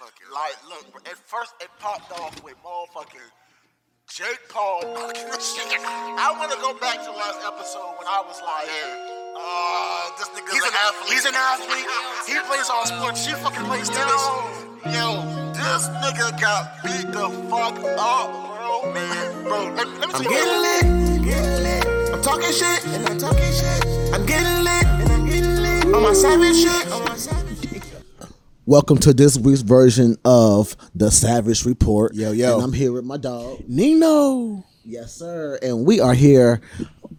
Like, look, at first it popped off with motherfucking Jake Paul knocking the shit. I want to go back to last episode when I was like, uh, this nigga's He's an, an- athlete. he's an athlete. He plays all sports. She fucking plays tennis. Yo, this nigga got beat the fuck up, bro. Man, bro, let, let me I'm tell you. getting lit, getting lit. I'm talking shit, and I'm talking shit. I'm getting lit, and I'm getting lit. On my savage shit, on my savage shit. Welcome to this week's version of the Savage Report. Yo, yo. And I'm here with my dog. Nino. Yes, sir. And we are here.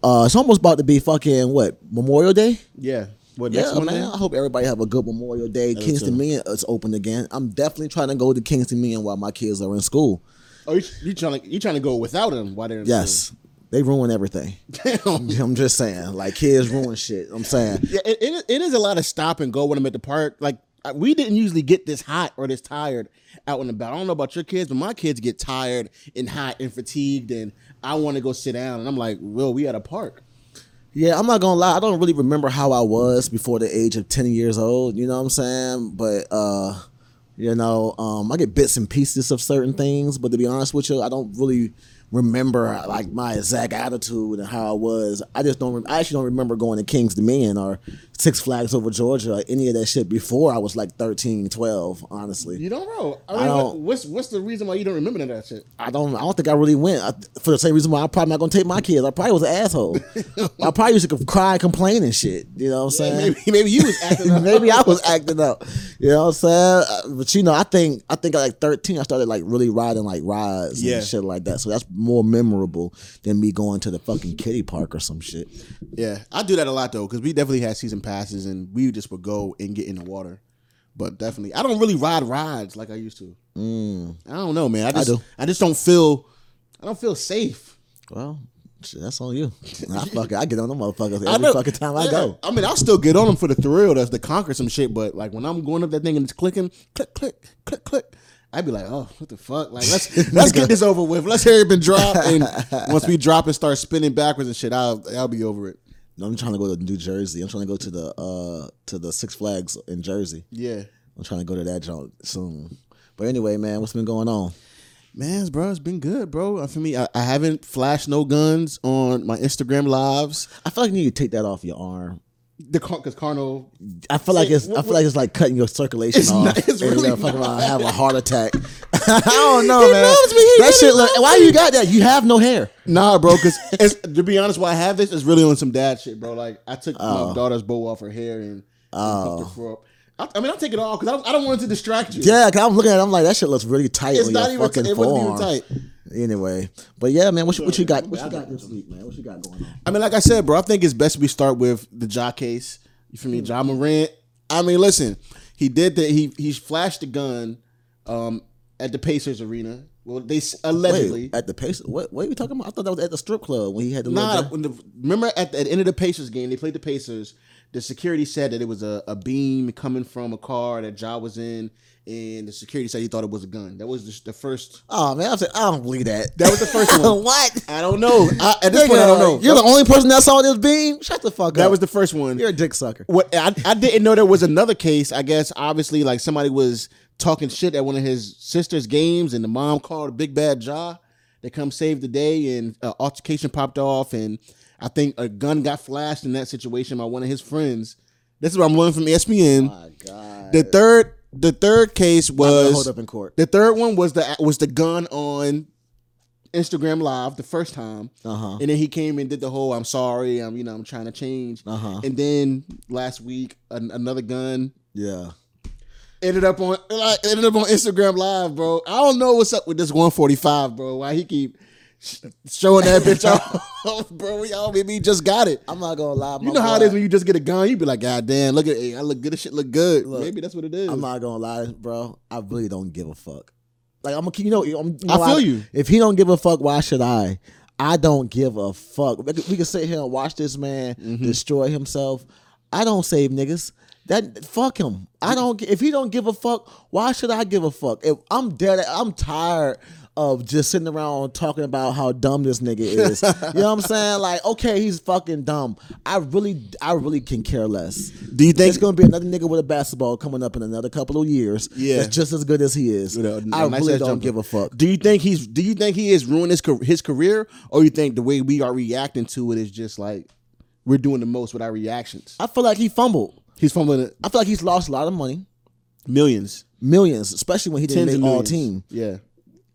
Uh, it's almost about to be fucking what Memorial Day. Yeah. What Yeah, next one? man. I hope everybody have a good Memorial Day. Kingston too. Million is open again. I'm definitely trying to go to King's Dominion while my kids are in school. Oh, you, you trying to you trying to go without them while they're in Yes, they ruin everything. Damn. I'm just saying, like kids ruin shit. I'm saying. Yeah, it, it, is a lot of stop and go when I'm at the park. Like we didn't usually get this hot or this tired out and about. I don't know about your kids, but my kids get tired and hot and fatigued, and I want to go sit down. And I'm like, well, we at a park. Yeah, I'm not gonna lie. I don't really remember how I was before the age of ten years old. You know what I'm saying? But uh, you know, um, I get bits and pieces of certain things. But to be honest with you, I don't really remember like my exact attitude and how I was. I just don't. Rem- I actually don't remember going to King's Dominion or Six Flags over Georgia or any of that shit before I was like 13, 12, Honestly, You don't know. I I don't- what- what's what's the reason why you don't remember that shit? I don't. I don't think I really went I, for the same reason why I'm probably not gonna take my kids. I probably was an asshole. I probably used to cry, complain, and shit. You know what I'm saying? Maybe maybe you was acting up. Maybe I was acting up. You know what I'm saying? Uh, But you know, I think I think at like 13, I started like really riding like rides Yeah. and shit like that. So that's more memorable than me going to the fucking kiddie park or some shit. Yeah, I do that a lot though, because we definitely had season passes and we just would go and get in the water. But definitely, I don't really ride rides like I used to. Mm. I don't know, man. I just do. I, just don't feel I don't feel safe. Well, shit, that's on you. I fuck it. I get on them motherfuckers I every know- fucking time I go. I mean, I'll still get on them for the thrill, that's to conquer some shit. But like when I'm going up that thing and it's clicking, click, click, click, click. I'd be like, oh, what the fuck? Like let's let's get this over with. Let's hear it been dropped, and once we drop and start spinning backwards and shit, I'll I'll be over it. No, I'm trying to go to New Jersey. I'm trying to go to the uh to the Six Flags in Jersey. Yeah. I'm trying to go to that joint soon. But anyway, man, what's been going on? Man, bro, it's been good, bro. Uh, For me, I, I haven't flashed no guns on my Instagram lives. I feel like you need to take that off your arm. The because Carno, I feel like it's. I feel like it's like cutting your circulation It's off. not- it's and you're really gonna fucking around and have a heart attack. I don't know, He man. loves me. He that really shit. Look, loves why you got that? You have no hair. nah, bro. Because to be honest, why I have this is really on some dad shit, bro. Like I took Oh. my daughter's bow off her hair and, oh. her fro up. I, I mean, I'll take it off because I, don't- I don't want it to distract you. Yeah, cause I'm looking at. it, I'm like, that shit looks really tight it's on not your even. fucking It wasn't even forearm. tight. Anyway, but yeah, man, what you, what you got? What you got this week, man? What you got going on? I mean, like I said, bro, I think it's best we start with the Ja case. You feel me? Ja Morant. I mean, listen, he did that. He he flashed the gun um, at the Pacers arena. Well, they allegedly. Wait, at the Pacers. What? What are you talking about? I thought that was at the strip club when he had the. Nah, when the, remember at the, at the end of the Pacers game, they played the Pacers. The security said that it was a, a beam coming from a car that Ja was in, and the security said he thought it was a gun. That was the, the first. Oh man, I'm saying I don't believe that. That was the first one. what? I don't know. I, at this point, I don't know. You're the only person that saw this beam. Shut the fuck up. that was the first one. You're a dick sucker. What I, I didn't know there was another case. I guess obviously like somebody was talking shit at one of his sister's games, and the mom called a big bad jaw. They come save the day, and uh, altercation popped off, and I think a gun got flashed in that situation by one of his friends. This is what I'm learning from ESPN. My God. the third, the third case was hold up in court. The third one was the was the gun on Instagram Live the first time, Uh-huh. and then he came and did the whole "I'm sorry, I'm you know I'm trying to change," Uh-huh. and then last week an, another gun Yeah. ended up on like ended up on Instagram Live, bro. I don't know what's up with this 145, bro. Why he keep showing that bitch off, bro? Y'all maybe just got it. I'm not gonna lie. You know how it is when you just get a gun. You be like, God damn, look at it. I look good. This shit look good. Maybe that's what it is. I'm not gonna lie, bro. I really don't give a fuck. Like I'm, a, you know, I feel you. If he don't give a fuck, why should I? I don't give a fuck. We can sit here and watch this man Mm-hmm. destroy himself. I don't save niggas. That fuck him. I don't. If he don't give a fuck, why should I give a fuck? If I'm dead, I'm tired of just sitting around talking about how dumb this nigga is. you know what I'm saying? Like, okay, he's fucking dumb. I really, I really can care less. Do you think- it's gonna be another nigga with a basketball coming up in another couple of years? Yeah. that's just as good as he is. You know, I nice really don't jumper. give a fuck. Do you think he's? Do you think he is ruining his his career, or you think the way we are reacting to it is just like we're doing the most with our reactions? I feel like he fumbled. He's fumbling it I feel like he's lost a lot of money, millions, millions, especially when he didn't tens make all team. Yeah,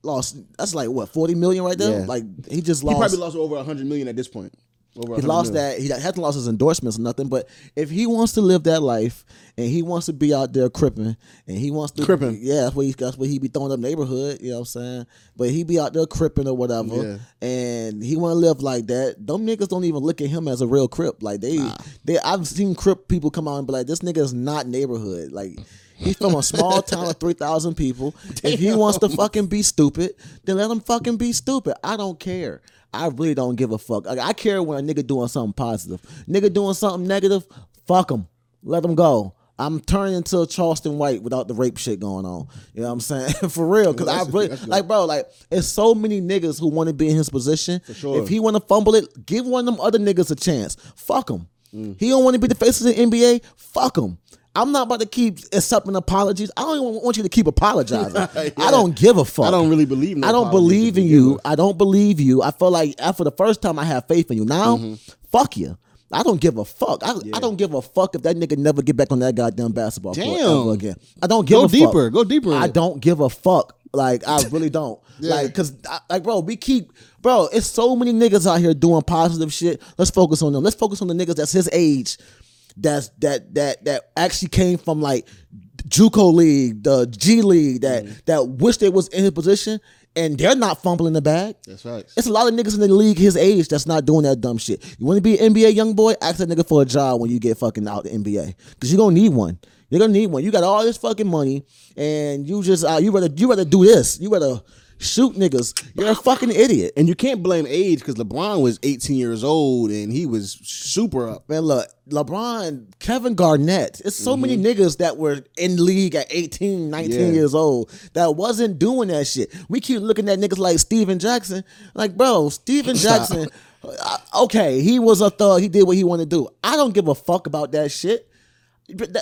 Lost. That's like what forty million right there. Yeah. Like he just lost. he lost. probably lost over hundred million at this point. Over He lost million. that. He hasn't lost his endorsements or nothing. But if he wants to live that life and he wants to be out there cripping and he wants to Crippin'. yeah, that's what he that's what he be throwing up neighborhood. You know what I'm saying? But he be out there cripping or whatever, Yeah. and he want to live like that. Them niggas don't even look at him as a real crip. Like they, they I've seen crip people come out and be like, this nigga is not neighborhood. Like. He's from a small town of three thousand people. If he wants to fucking be stupid, then let him fucking be stupid. I don't care. I really don't give a fuck. Like, I care when a nigga doing something positive. Nigga doing something negative, fuck him. Let him go. I'm turning into Charleston White without the rape shit going on. You know what I'm saying? For real. Cause I really good. like bro, like it's so many niggas who want to be in his position. For sure. If he want to fumble it, give one of them other niggas a chance. Fuck him. Mm. He don't want to be the face of the NBA. Fuck him. I'm not about to keep accepting apologies. I don't even want you to keep apologizing. I don't give a fuck. I don't really believe in I don't believe in you. with. I don't believe you. I feel like after the first time I have faith in you. Now, Mm-hmm. fuck you. I don't give a fuck. I, I don't give a fuck if that nigga never get back on that goddamn basketball court ever again. I don't give Go a fuck. deeper. Go deeper I don't give a fuck. Like I really don't. Like cause I, like bro, we keep bro. It's so many niggas out here doing positive shit. Let's focus on them. Let's focus on the niggas that's his age. That's that that that actually came from like JUCO league, the G League, that Mm-hmm. that wish they was in his position, and they're not fumbling the bag. That's right. It's a lot of niggas in the league his age that's not doing that dumb shit. You want to be an NBA young boy? Ask that nigga for a job when you get fucking out the NBA, because you gonna need one. You're gonna need one. You got all this fucking money, and you just uh, you rather you rather do this. You rather shoot niggas. You're a fucking idiot. And you can't blame age because LeBron was 18 years old and he was super up. Man, look, LeBron, Kevin Garnett. It's so many niggas that were in league at 18, 19 Mm-hmm. Yeah. years old that wasn't doing that shit. We keep looking at niggas like Stephen Jackson. Like, bro, Stephen Jackson, uh, okay, he was a thug. He did what he wanted to do. I don't give a fuck about that shit.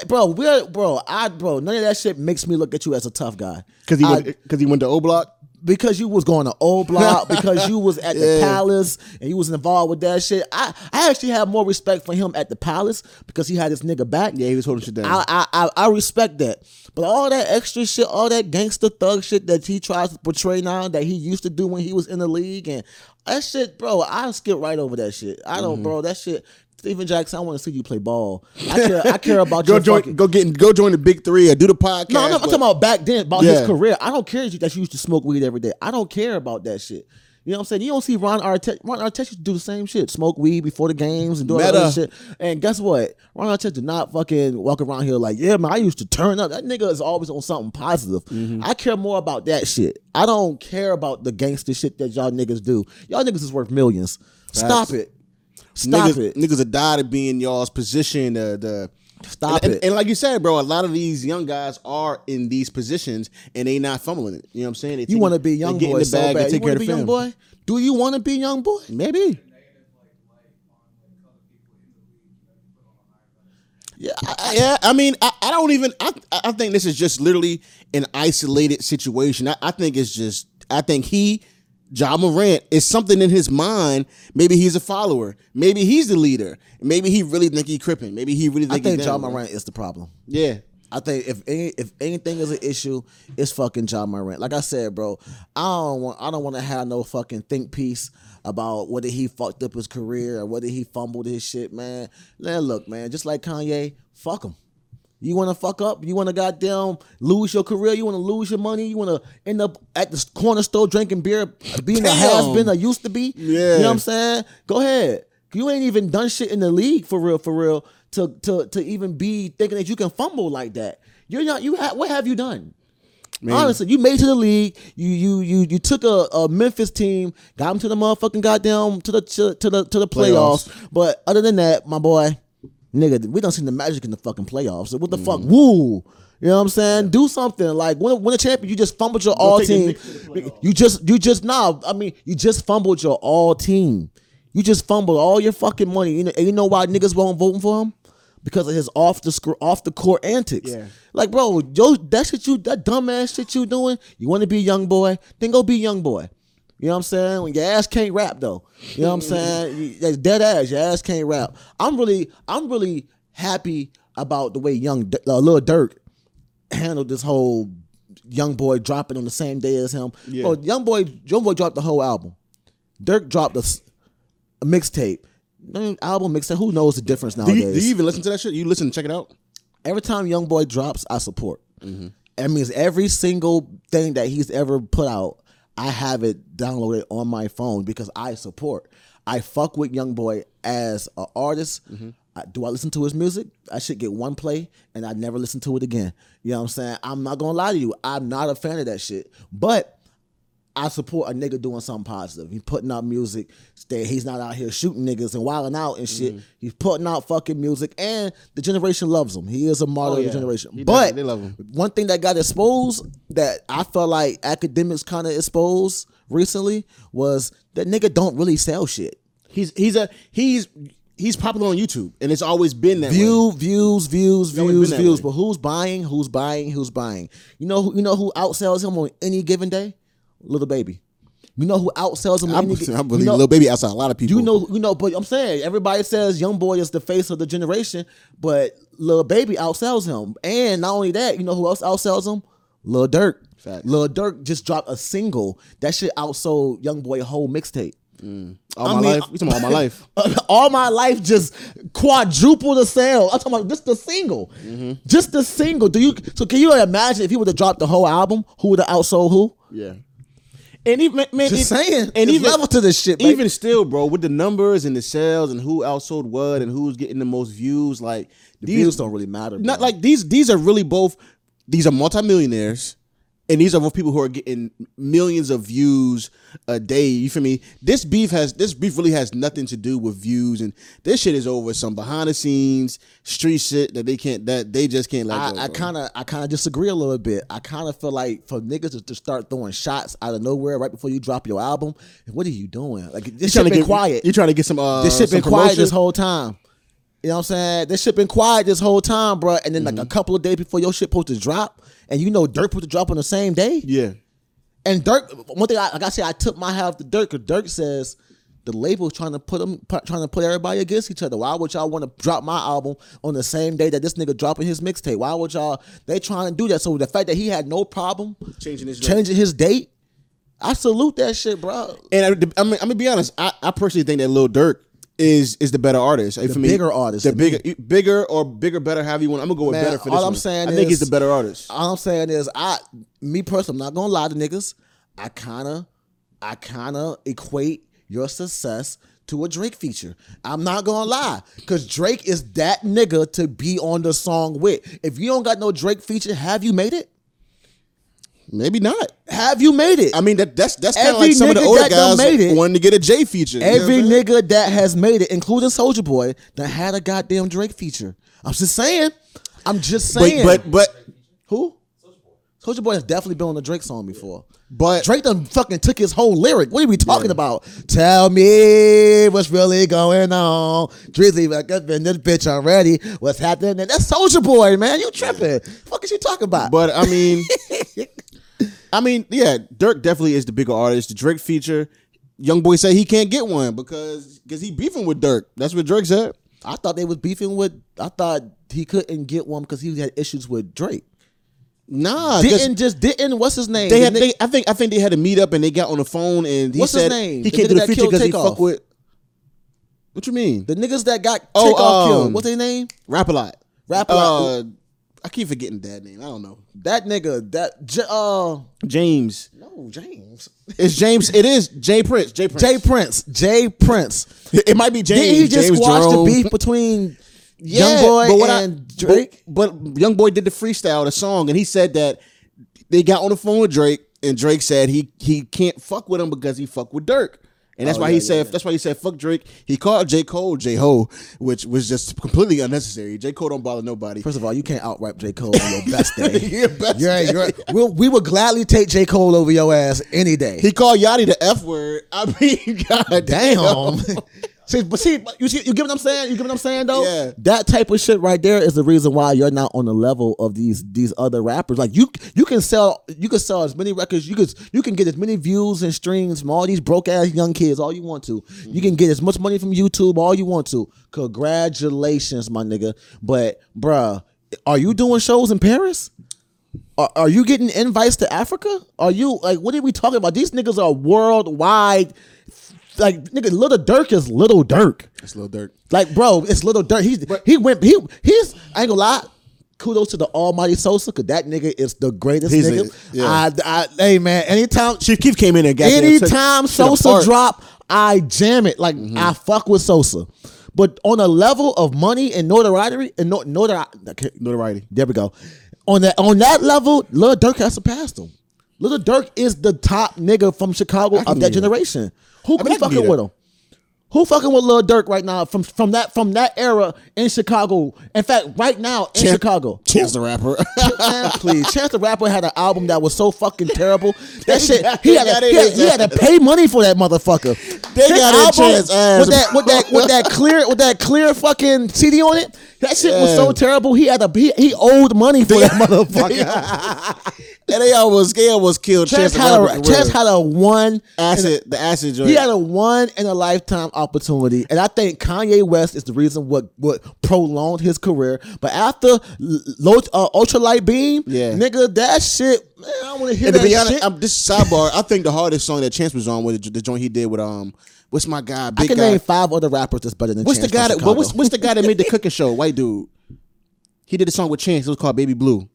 Bro, we're bro, I bro, none of that shit makes me look at you as a tough guy. Because he, I- went- 'cause he went to O Block. Because you was going to old block, because you was at the Yeah. palace and you was involved with that shit. I, I actually have more respect for him at the palace because he had his nigga back. Yeah, he was holding shit down. I, I, I, I respect that. But all that extra shit, all that gangster thug shit that he tries to portray now that he used to do when he was in the league and that shit, bro, I skip right over that shit. I Mm-hmm. don't, bro, that shit. Stephen Jackson, I want to see you play ball. I care, I care about go your join, fucking- go get, go join the big three or do the podcast. no, no, I'm but- talking about back then, about Yeah. his career. I don't care that you used to smoke weed every day. I don't care about that shit. You know what I'm saying? You don't see Ron Artest. Ron Artest used to do the same shit, smoke weed before the games and do all that other shit. And guess what? Ron Artest did not fucking walk around here like, yeah, man, I used to turn up. That nigga is always on something positive. Mm-hmm. I care more about that shit. I don't care about the gangster shit that y'all niggas do. Y'all niggas is worth millions. Stop it. Stop niggas, it. Niggas have died to be in y'all's position. Uh, the Stop and, it. And, and like you said, bro, a lot of these young guys are in these positions and they not fumbling it. You know what I'm saying? They you want to be young boy so bad. You want to be young boy? Do you want to be young boy? Maybe. Yeah, I, I- yeah, I mean, I, I don't even. I I think this is just literally an isolated situation. I, I think it's just. I think he, Ja Morant, is something in his mind. Maybe he's a follower. Maybe he's the leader. Maybe he really think he cripping. Maybe he really I think. think he's John down. Morant is the problem. Yeah, I think if any, if anything is an issue, it's fucking Ja Morant. Like I said, bro, I don't want I don't want to have no fucking think piece about whether he fucked up his career or whether he fumbled his shit, man. Man, look, man, just like Kanye, fuck him. You want to fuck up? You want to goddamn lose your career? You want to lose your money? You want to end up at the corner store drinking beer, being a has been or used to be? Yeah. You know what I'm saying? Go ahead. You ain't even done shit in the league for real, for real, to to to even be thinking that you can fumble like that. You're not. You ha- what have you done? Honestly, you made it to the league. You you you you took a, a Memphis team, got them to the motherfucking goddamn to the to, to the to the playoffs. But other than that, my boy, nigga, we don't see the magic in the fucking playoffs. So what the fuck? Mm. Woo! You know what I'm saying? Do something like win, win a champion. You just fumbled your all team. Knicks to the playoffs. You just you just nah. I mean, you just fumbled your all team. You just fumbled all your fucking money. You know, and you know why niggas won't voting for him? Because of his off the scr- off the court antics. Yeah. Like, bro, yo, that shit you that dumbass shit you doing. You want to be a young boy? Then go be a young boy. You know what I'm saying? When your ass can't rap though. You know what I'm saying? That's dead ass. Your ass can't rap. I'm really, I'm really happy about the way young uh, Lil Durk handled this whole young boy dropping on the same day as him. Yeah. Bro, young boy, young boy dropped the whole album. Durk dropped a mixtape. I mean, Album mixtape. Who knows the difference Do nowadays? you, do you even listen to that shit? You listen, check it out. every time Young Boy drops, I support. That means every single thing that he's ever put out, I have it downloaded on my phone because I support. I fuck with Young Boy as an artist. I, do I listen to his music? I should get one play and I never listen to it again. You know what I'm saying? I'm not gonna lie to you. I'm not a fan of that shit. But I support a nigga doing something positive. He's putting out music. That he's not out here shooting niggas and wilding out and shit. Mm-hmm. He's putting out fucking music, and the generation loves him. He is a model Oh, of the generation. He but they love him. one thing that got exposed that I felt like academics kind of exposed recently was that nigga don't really sell shit. He's he's a he's he's popular on YouTube, and it's always been that way. View, views, views, views, views. way. But who's buying? Who's buying? Who's buying? You know, you know who outsells him on any given day? Little baby. You know who outsells him? I, on any, believe- you know- little baby outside a lot of people. You know, you know, but I'm saying everybody says Young Boy is the face of the generation, but Little Baby outsells him. And not only that, you know who else outsells him? Lil Durk. Facts. Lil Durk just dropped a single. That shit outsold Young Boy whole mixtape. all I my mean, life. You talking about all my life? All my life just quadruple the sale. I'm talking about just the single. Mm-hmm. Just the single. Do you so can you imagine if he would have dropped the whole album, who would have outsold who? Yeah. And even man, Just it- saying. and even level to this shit, baby. even still, bro, with the numbers and the sales and who outsold what and who's getting the most views, like The these views don't really matter. not like these. These are really both. These are multimillionaires, and these are both people who are getting millions of views a day. You feel me? This beef has this beef really has nothing to do with views, and this shit is over some behind the scenes street shit that they can't that they just can't let go. I, kind of I kind of disagree a little bit. I kind of feel like for niggas to, to start throwing shots out of nowhere right before you drop your album, what are you doing? Like this shit been get quiet. You're trying to get some? Uh, this shit been quiet this whole time. You know what I'm saying? This shit been quiet this whole time, bro. And then like a Mm-hmm. couple of days before your shit supposed to drop, and you know Durk put the drop on the same day. Yeah. And Durk, one thing I, like I said, I took my half to Durk. Cause Durk says the label's trying to put them, trying to put everybody against each other. Why would y'all want to drop my album on the same day that this nigga dropping his mixtape? Why would y'all? They trying to do that. So the fact that he had no problem Changing his changing his date, I salute that shit, bro. And I, I mean, I'm gonna be honest. I, I personally think that Lil Durk is is the better artist. The bigger artist the to me. bigger, bigger or bigger, better. However you want. I'm gonna go with Man, better for this all I'm one. saying I think he's is- the better artist. All I'm saying is, I, me personally, I'm not gonna lie to niggas. I kind of, I kind of equate your success to a Drake feature. I'm not gonna lie, cause Drake is that nigga to be on the song with. If you don't got no Drake feature, have you made it? Maybe not. Have you made it? I mean, that that's that's kind of like some of the older guys made it- wanting to get a J feature. You know Every what I'm nigga that has made it, including Soldier Boy, that had a goddamn Drake feature. I'm just saying. I'm just saying. But but but who? Soldier Boy has definitely been on a Drake song before. but Drake done fucking took his whole lyric. What are we talking about? Tell me what's really going on. Drizzy back up in this bitch already. What's happening? That's Soldier Boy, man. You tripping. Fuck is you talking about? But I mean, I mean, yeah, Durk definitely is the bigger artist. The Drake feature, Young Boy said he can't get one because because he beefing with Durk. That's what Drake said. I thought they was beefing with I thought he couldn't get one because he had issues with Drake. Nah, Didn't just didn't what's his name? they had. They, I think I think they had a meet up and they got on the phone and he What's his said name? he can't do the that feature because he fuck with. What you mean? the niggas that got Oh, Takeoff killed. um, What's their name? Rap a lot. Rap a lot. Uh, I keep forgetting that name. I don't know. That nigga. That J- uh James. no James. It's James. It is J. Prince. J. Prince. J. Prince. J. Prince. It might be James. Didn't he just James squash Jerome. the beef between Young Boy but what I- and Drake? But, but Young Boy did the freestyle, the song, and he said that they got on the phone with Drake, and Drake said he he can't fuck with him because he fuck with Durk. And that's Oh, why yeah, he yeah, said yeah. that's why he said fuck Drake. He called J. Cole J Ho, which was just completely unnecessary. J. Cole don't bother nobody. First of all, you can't out rap J. Cole on your best day. Yeah, best You're- day. you're- we'll, we would gladly take J. Cole over your ass any day. He called Yachty the F word. I mean, god Damn. damn. see, but see, you see, you get what I'm saying? You get what I'm saying though? Yeah. That type of shit right there is the reason why you're not on the level of these these other rappers. Like you you can sell you can sell as many records, you could you can get as many views and streams from all these broke ass young kids all you want to. You can get as much money from YouTube all you want to. Congratulations, my nigga. But bruh, are you doing shows in Paris? Are, are you getting invites to Africa? Are you like what are we talking about? These niggas are worldwide. Like nigga, Little Durk is Little Durk. It's little Durk. Like bro, it's Little Durk. He's he went he he's I ain't gonna lie. Kudos to the Almighty Sosa, cause that nigga is the greatest nigga. a- yeah. I, I, hey man, anytime Chief Keef came in and got anytime Sosa drop, I jam it. Like Mm-hmm. I fuck with Sosa. But on a level of money and notoriety and no, notoriety, notoriety. there we go. On that on that level, Lil Durk has surpassed him. Lil Durk is the top nigga from Chicago of that generation. Who I mean, fucking with him? Who fucking with Lil Durk right now from from that from that era in Chicago? In fact, right now in Chan- Chicago. Chance the rapper. Man, please. Chance the Rapper had an album that was so fucking terrible. That shit, he had, to, he, had, he had to pay money for that motherfucker. They His got it Chance ass, with that with that with that clear with that clear fucking CD on it. That shit was so terrible. He had a he, he owed money for that motherfucker. and they almost they almost killed the had a Chance had a one acid the acid joint. He had a one in a lifetime opportunity, and I think Kanye West is the reason what what prolonged his career. But after Lo- uh, Ultralight Beam, Yeah. nigga, that shit, man, I want to hear and to that be honest, shit. I'm, this sidebar. I think the hardest song that Chance was on was the, the joint he did with um. What's my guy? I can guy. name five other rappers that's better than. What's Chance the guy that? What's, what's the guy that made the cooking show? White dude. He did a song with Chance. It was called Baby Blue.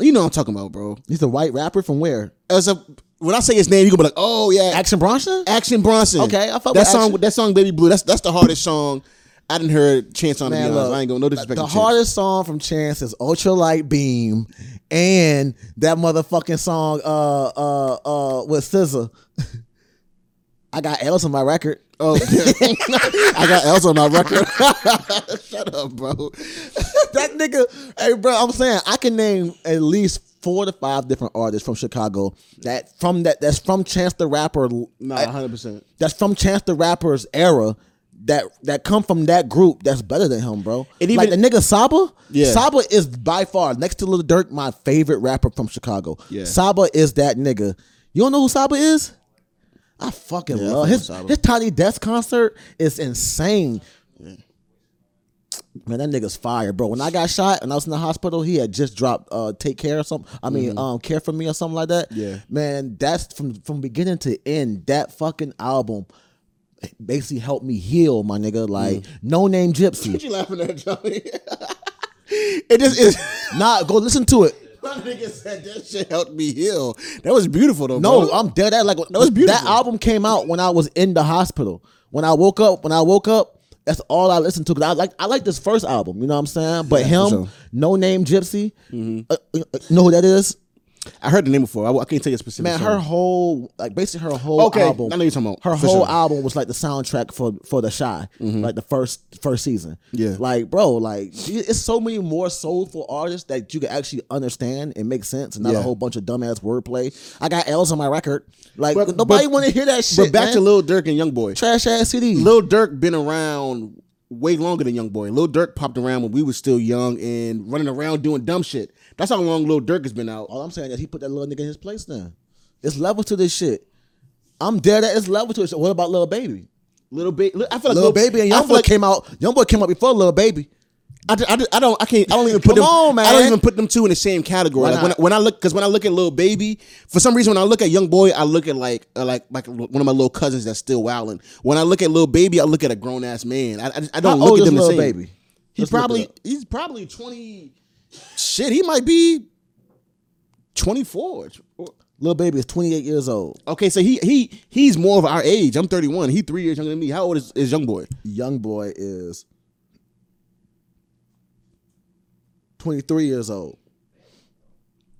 You know what I'm talking about, bro. He's a white rapper from where? As a when I say his name, you gonna be like, oh yeah, Action Bronson. Action Bronson. Okay, I fuck that with song. Action. That song, Baby Blue. That's that's the hardest song I didn't heard Chance on. Man, look, I ain't gonna no disrespect. the hardest song from Chance is Ultralight Beam, and that motherfucking song, uh, uh, uh, with SZA. I got L's on my record. Oh, I got L's on my record. Shut up, bro. that nigga, hey bro, I'm saying I can name at least four to five different artists from Chicago that from that that's from Chance the Rapper. Nah, eh, hundred percent. That's from Chance the Rapper's era. That that come from that group that's better than him, bro. And like the nigga Saba, Yeah. Saba is by far next to Lil Durk my favorite rapper from Chicago. Yeah. Saba is that nigga. You don't know who Saba is? I fucking Yeah, love his his Tiny Desk concert is insane. Man, that nigga's fire, bro. When I got shot and I was in the hospital, he had just dropped uh Take Care or something. I mean, um Care for Me or something like that. Mm-hmm. Yeah. Man, that's from from beginning to end, that fucking album basically helped me heal, my nigga. Like Mm. Noname Gypsy. What you laughing at, Johnny? it just is. nah, go listen to it. My nigga said that shit helped me heal. That was beautiful though. No, bro. I'm dead. That like that was beautiful. That album came out when I was in the hospital. When I woke up, when I woke up, that's all I listened to. Cause I like I like this first album. You know what I'm saying? But Yeah, him, sure. Mm-hmm. Noname Gypsy. Uh, uh, uh, know who that is? I heard the name before. I, I can't tell you specific. Man, song. her whole like basically her whole Okay, album. I know you're talking about, Her whole sure. Mm-hmm. album was like the soundtrack for for the Chi, like the first first season. Yeah. like bro, like it's so many more soulful artists that you can actually understand and make sense, and not Yeah. a whole bunch of dumbass wordplay. I got L's on my record. Like But- nobody want to hear that shit. But back man. to Lil Durk and Young Boy. trash ass CD. Lil Durk been around way longer than Young Boy. Lil Durk popped around when we was still young and running around doing dumb shit. That's how long Lil Durk has been out. All I'm saying is he put that little nigga in his place now. It's level to this shit. I'm dead at it's level to it. So what about little baby? Little baby, I feel like Little baby and young boy like- came out. Young boy came out before little baby. I, I, I don't I can't I don't even put them on. I don't even put them two in the same category. Like when. I- when I look because when I look at little Baby, for some reason when I look at Young Boy, I look at like uh, like like one of my little cousins that's still wilding. When I look at little Baby, I look at a grown ass man. I, I, I don't How look at them the Lil same. Baby? He's Let's probably he's probably twenty. Shit, he might be twenty four. Little baby is 28 years old. Okay, so he he he's more of our age. I'm 31. He three years younger than me. How old is, is Young Boy? Young boy is 23 years old.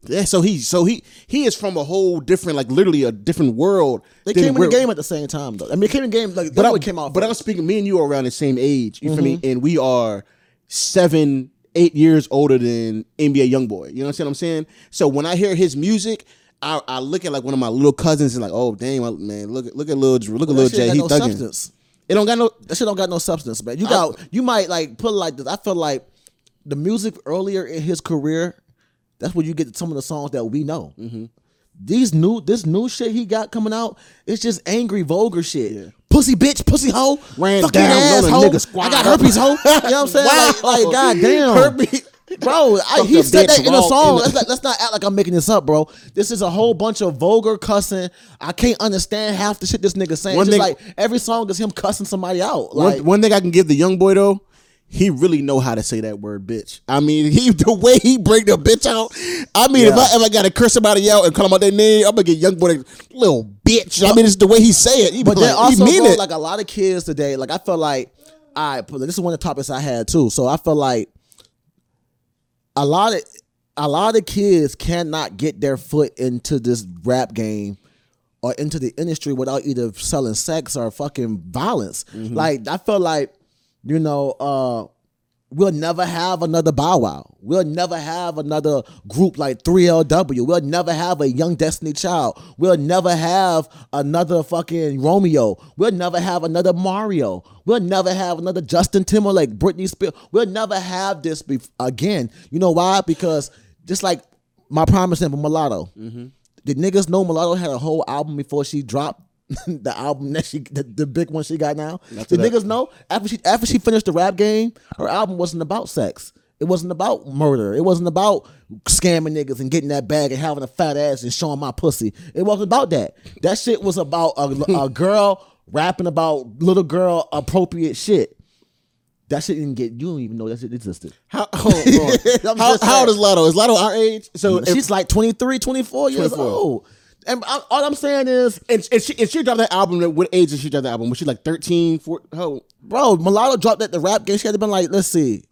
Yeah, so he so he he is from a whole different, like literally a different world. They came in the game at the same time though. I mean, it came in the game like but I, came out. But I'm speaking. Me and you are around the same age. You feel me? Mm-hmm. And we are seven, eight years older than NBA YoungBoy. You know what I'm saying? So when I hear his music. I, I look at like one of my little cousins and like, oh damn, man, look at look at little look at little Jay, he no thugging. substance. It don't got no. That shit don't got no substance, man. You got you might like put it like this. I feel like the music earlier in his career, that's where you get some of the songs that we know. Mm-hmm. These new this new shit he got coming out, it's just angry, vulgar shit. Pussy bitch, pussy hoe, Ran fuck your down ass hoe. I got herpes hoe. You know what I'm saying? Like, Wow. like goddamn. Herpes. Bro, I, he said that in a song. in Let's not, let's not act like I'm making this up, bro. This is a whole bunch of vulgar cussing. I can't understand half the shit this nigga saying. One It's just like every song is him cussing somebody out. Like one, one thing I can give the young boy though, he really know how to say that word bitch. I mean, he the way he bring the bitch out. I mean, if I ever got to curse somebody out and call them out their name, I'm gonna get young boy little bitch. I mean, it's the way he say it. He But be then like, also, he mean bro, it. like a lot of kids today, like I feel like, I this is one of the topics I had too. So I feel like a lot of a lot of kids cannot get their foot into this rap game or into the industry without either selling sex or fucking violence. Mm-hmm. Like I feel like, you know, uh we'll never have another Bow Wow. We'll never have another group like 3LW. We'll never have a Young Destiny Child. We'll never have another fucking Romeo. We'll never have another Mario. We'll never have another Justin Timberlake, Britney Spears. We'll never have this bef- again. You know why? Because just like my prime example, Mulatto. Did niggas know Mulatto had a whole album before she dropped the album that she the, the big one she got now? Did niggas know after she after she finished the rap game, her album wasn't about sex. It wasn't about murder. It wasn't about scamming niggas and getting that bag and having a fat ass and showing my pussy. It wasn't about that. That shit was about a, a girl rapping about little girl appropriate shit. That shit didn't get. You don't even know that shit existed. how, hold on. How, how old is Latto? Is Latto our age? So if, She's like 23, 24 years 24. old. And I, all I'm saying is, and, and she and she dropped that album. at What age did she drop that album? Was she like 13, 14? How? bro, Mulatto dropped that the rap game. She had to been like, let's see.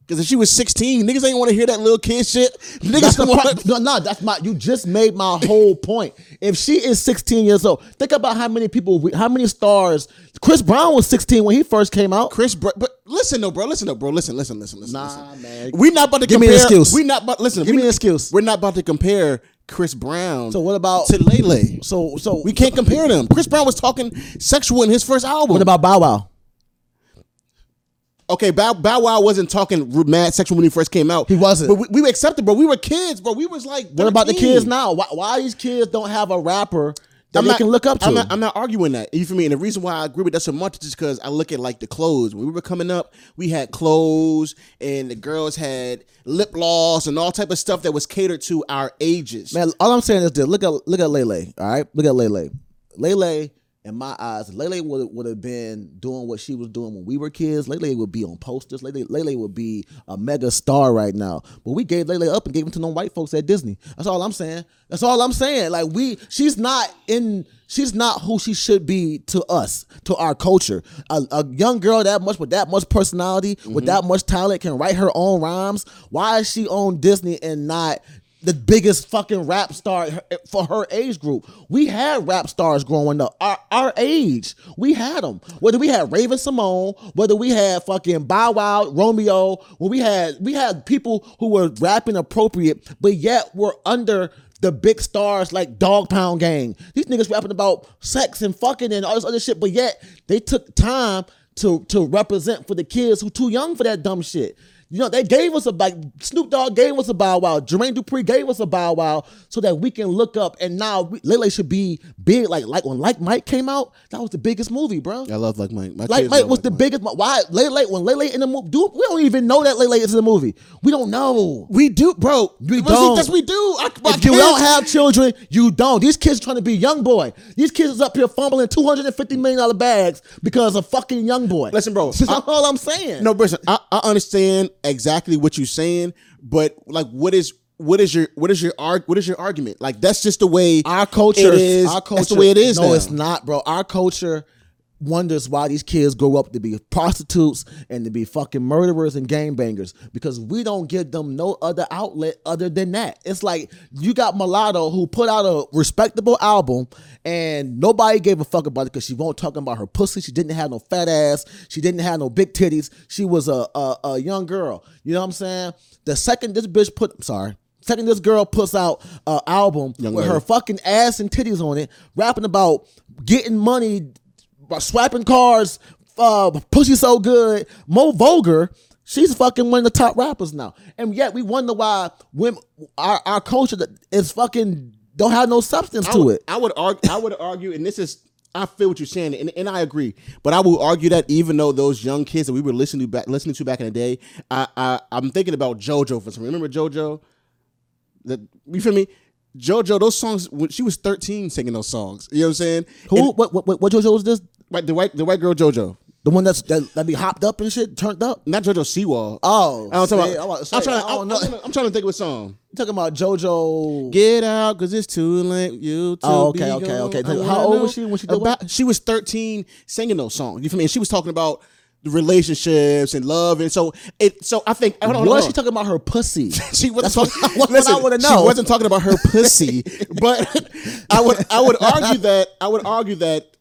Because if she was 16, niggas ain't want to hear that little kid shit. Niggas want no, no, that's my. You just made my whole point. If she is 16 years old, think about how many people, we- how many stars. Chris Brown was 16 when he first came out. Chris, Br- but listen though, bro. Listen though, bro. Listen, listen, listen, listen. Nah, listen. man. We not about to Give me compare. an excuse. We not about listen. Give we, me an excuse. We're not about to compare Chris Brown. So what about- to Lele? So, so We can't compare them. Chris Brown was talking sexual in his first album. What about Bow Wow? okay, Bow, Bow Wow wasn't talking mad sexual when he first came out. He wasn't. But we, we accepted, bro. We were kids, bro. We was like. What about the kids now? Why, why these kids don't have a rapper that I'm they not- can look up to? I'm not, I'm not arguing that. You feel me? And the reason why I agree with that so much is just because I look at like the clothes. When we were coming up, we had clothes, and the girls had lip gloss and all type of stuff that was catered to our ages. Man, all I'm saying is this: look at look at Lele. All right, look at Lele. Lele, in my eyes, Lele would would have been doing what she was doing when we were kids. Lele would be on posters. Lele, Lele would be a mega star right now. But we gave Lele up and gave him to no white folks at Disney. That's all I'm saying. That's all I'm saying. Like we, she's not in. She's not who she should be to us, to our culture. A, a young girl that much with that much personality, with mm-hmm. that much talent, can write her own rhymes. Why is she on Disney and not the biggest fucking rap star for her age group. We had rap stars growing up. Our, our age, we had them. Whether we had Raven-Symoné, whether we had fucking Bow Wow, Romeo, when we had we had people who were rapping appropriate, but yet were under the big stars like Dog Pound Gang. These niggas rapping about sex and fucking and all this other shit, but yet they took time to to represent for the kids who too young for that dumb shit. You know, they gave us a like Snoop Dogg gave us a Bow Wow, Jermaine Dupri gave us a Bow Wow, so that we can look up. And now we, Lele should be big. Like like when Like Mike came out, that was the biggest movie, bro. I love like Mike. My Like Mike was Like the Mike. biggest. Why Lele when Lele in the movie? Dude, we don't even know that Lele is in the movie. We don't know. We do, bro. We don't. Yes, we do. I, If you don't have children, you don't. These kids trying to be young boy. These kids is up here fumbling two hundred and fifty million dollar bags because of fucking young boy. Listen, bro, That's I- all I'm saying. No, listen, I, I understand exactly what you're saying, but like, what is what is your what is your arg what is your argument? Like, that's just the way our culture it is. Our culture, That's the way it is. No, now. it's not, bro. Our culture wonders why these kids grow up to be prostitutes and to be fucking murderers and gangbangers because we don't give them no other outlet other than that. It's like you got Mulatto who put out a respectable album and nobody gave a fuck about it because she won't talking about her pussy. She didn't have no fat ass. She didn't have no big titties. She was a a, a young girl. You know what I'm saying? The second this bitch put, I'm sorry. Second, this girl puts out an album Young with lady. her fucking ass and titties on it, rapping about getting money, by swiping cars, uh, pussy so good, more vulgar. She's fucking one of the top rappers now, and yet we wonder why women, our our culture is fucking don't have no substance I to would, it. I would argue. I would argue, and this is. I feel what you're saying, and, and I agree. But I will argue that even though those young kids that we were listening to back, listening to back in the day, I, I I'm thinking about JoJo for some. Remember JoJo? That you feel me? JoJo, those songs. When she was 13 singing those songs. You know what I'm saying? Who? And- what? What? What? What JoJo was this? Right, the white the white girl JoJo. The one that's that, that be hopped up and shit, turned up. Not JoJo Siwa. Oh, I don't talk see, about, I'm to trying. I don't I'm, know. I'm, I'm trying to think of a song. You talking about JoJo? Get out, cause it's too late. You to Oh, okay, okay, gone. okay. How old was she when she did about, She was thirteen, singing those songs. You feel me? And she was talking about relationships and love, and so it. So I think. Hold on, Was she talking about her pussy? She wasn't That's what- talking. what I listen, wanna She know. wasn't talking about her pussy, but I would. I would argue that. I would argue that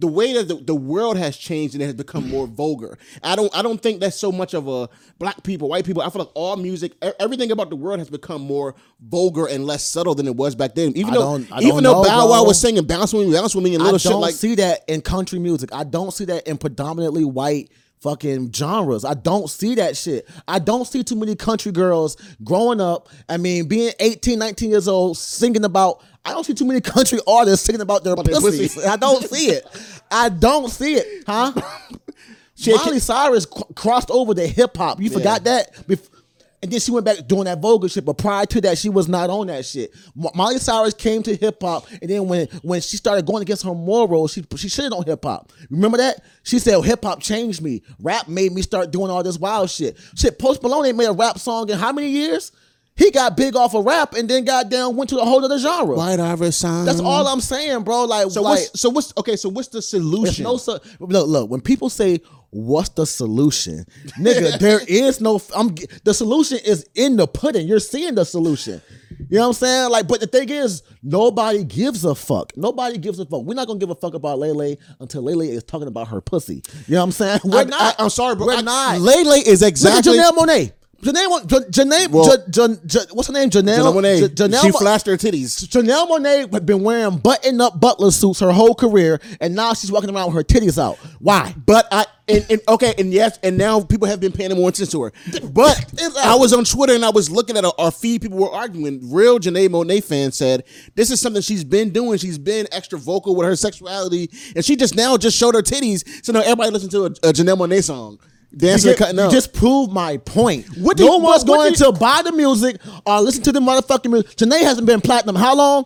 the way that the, the world has changed and it has become more vulgar. I don't. I don't think that's so much of a black people, white people. I feel like all music, everything about the world has become more vulgar and less subtle than it was back then. Even I though, I even though know, Bow Wow was singing "Bounce with Me, Bounce with Me" and I little don't shit like. see that in country music. I don't see that in predominantly white fucking genres. I don't see that shit. I don't see too many country girls growing up. I mean, being 18, 19 years old, singing about. I don't see too many country artists singing about their pussies. pussy. I don't see it. I don't see it, huh? Miley Cyrus cr- crossed over to hip hop. You forgot that? Bef- and then she went back doing that vulgar shit. But prior to that, she was not on that shit. Mo- Miley Cyrus came to hip hop, and then when when she started going against her morals, she she shit on hip hop. Remember that? She said hip hop changed me. Rap made me start doing all this wild shit. Shit, Post Malone ain't made a rap song in how many years? He got big off of rap, and then goddamn went to a whole other genre. White Iverson. That's all I'm saying, bro. Like, So like, what's so what's okay? So what's the solution? no so, look, look. When people say, "What's the solution?" Nigga, there is no. I'm the solution is in the pudding. You're seeing the solution. You know what I'm saying? Like, but the thing is, nobody gives a fuck. Nobody gives a fuck. We're not gonna give a fuck about Lele until Lele is talking about her pussy. You know what I'm saying? We're I, not. I, am sorry, but We're I, not. Lele is Look exactly. at Janelle Monáe. Janelle, Janelle, Well- Jan- Jan- what's her name? Janelle. Janelle Monae. Janelle she flashed her titties. Janelle Monáe had been wearing button-up butler suits her whole career, and now she's walking around with her titties out. Why? But I and, and okay, and yes, and now people have been paying more attention to her. But I was on Twitter and I was looking at our, our feed. People were arguing. Real Janae Monáe fans said this is something she's been doing. She's been extra vocal with her sexuality, and she just now just showed her titties. So now everybody listen to a, a Janelle Monáe song, dancing, You and cutting you up. just proved my point. What no one's what- what going did- to buy the music or listen to the motherfucking music. Janae hasn't been platinum. How long?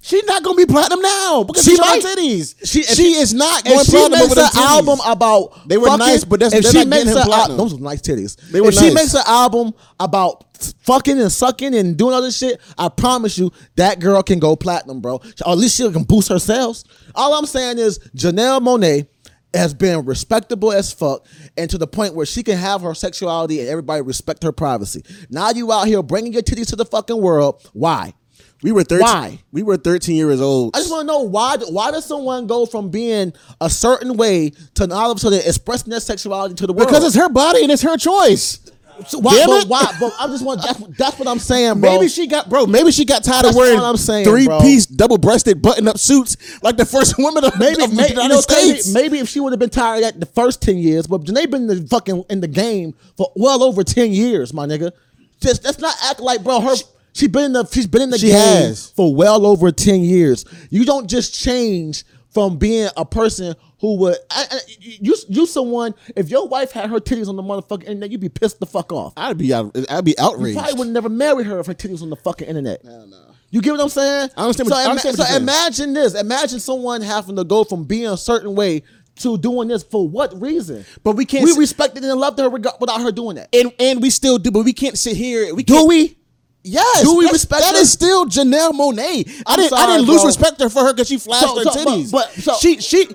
she's not gonna be platinum now because She she, might. titties. She- She, is not going she platinum makes an album about They were fucking- nice, but that's- if she makes him a, al- platinum. those were nice titties. They were if she makes an album about fucking and sucking and doing this shit, I promise you that girl can go platinum, bro. Or at least she can boost her sales. All I'm saying is Janelle Monáe has been respectable as fuck and to the point where she can have her sexuality and everybody respect her privacy. Now you out here bringing your titties to the fucking world. Why? We were thirteen. Why? We were thirteen years old. I just want to know why. Why does someone go from being a certain way to all of a sudden expressing their sexuality to the world? because it's her body and it's her choice. So why, Damn but it. why? But I just want that's, that's what I'm saying, bro. Maybe she got bro. Maybe she got tired That's of wearing all I'm saying, three bro. piece double breasted button up suits like the first women of, maybe of the maybe, you know, maybe, States. maybe if she would have been tired at the first ten years, but Janae been in the fucking in the game for well over ten years, my nigga. Just let's not act like, bro. Her she been in the she's been in the She game has. for well over ten years. You don't just change from being a person who would I, I, you you someone if your wife had her titties on the motherfucking internet, you'd be pissed the fuck off. I'd be out. I'd be outraged. Probably would never marry her if her titties on the fucking internet. You get what I'm saying? I understand So, what- I understand so imagine this. Imagine someone having to go from being a certain way to doing this for what reason? But we can't We respected and loved her without her doing that. and and we still do, but we can't sit here. We Do we? Yes. Do we respect That her? is still Janelle Monáe. I didn't. I didn't lose bro. respect for her because she flashed So- her so- but- titties. but- so- she she.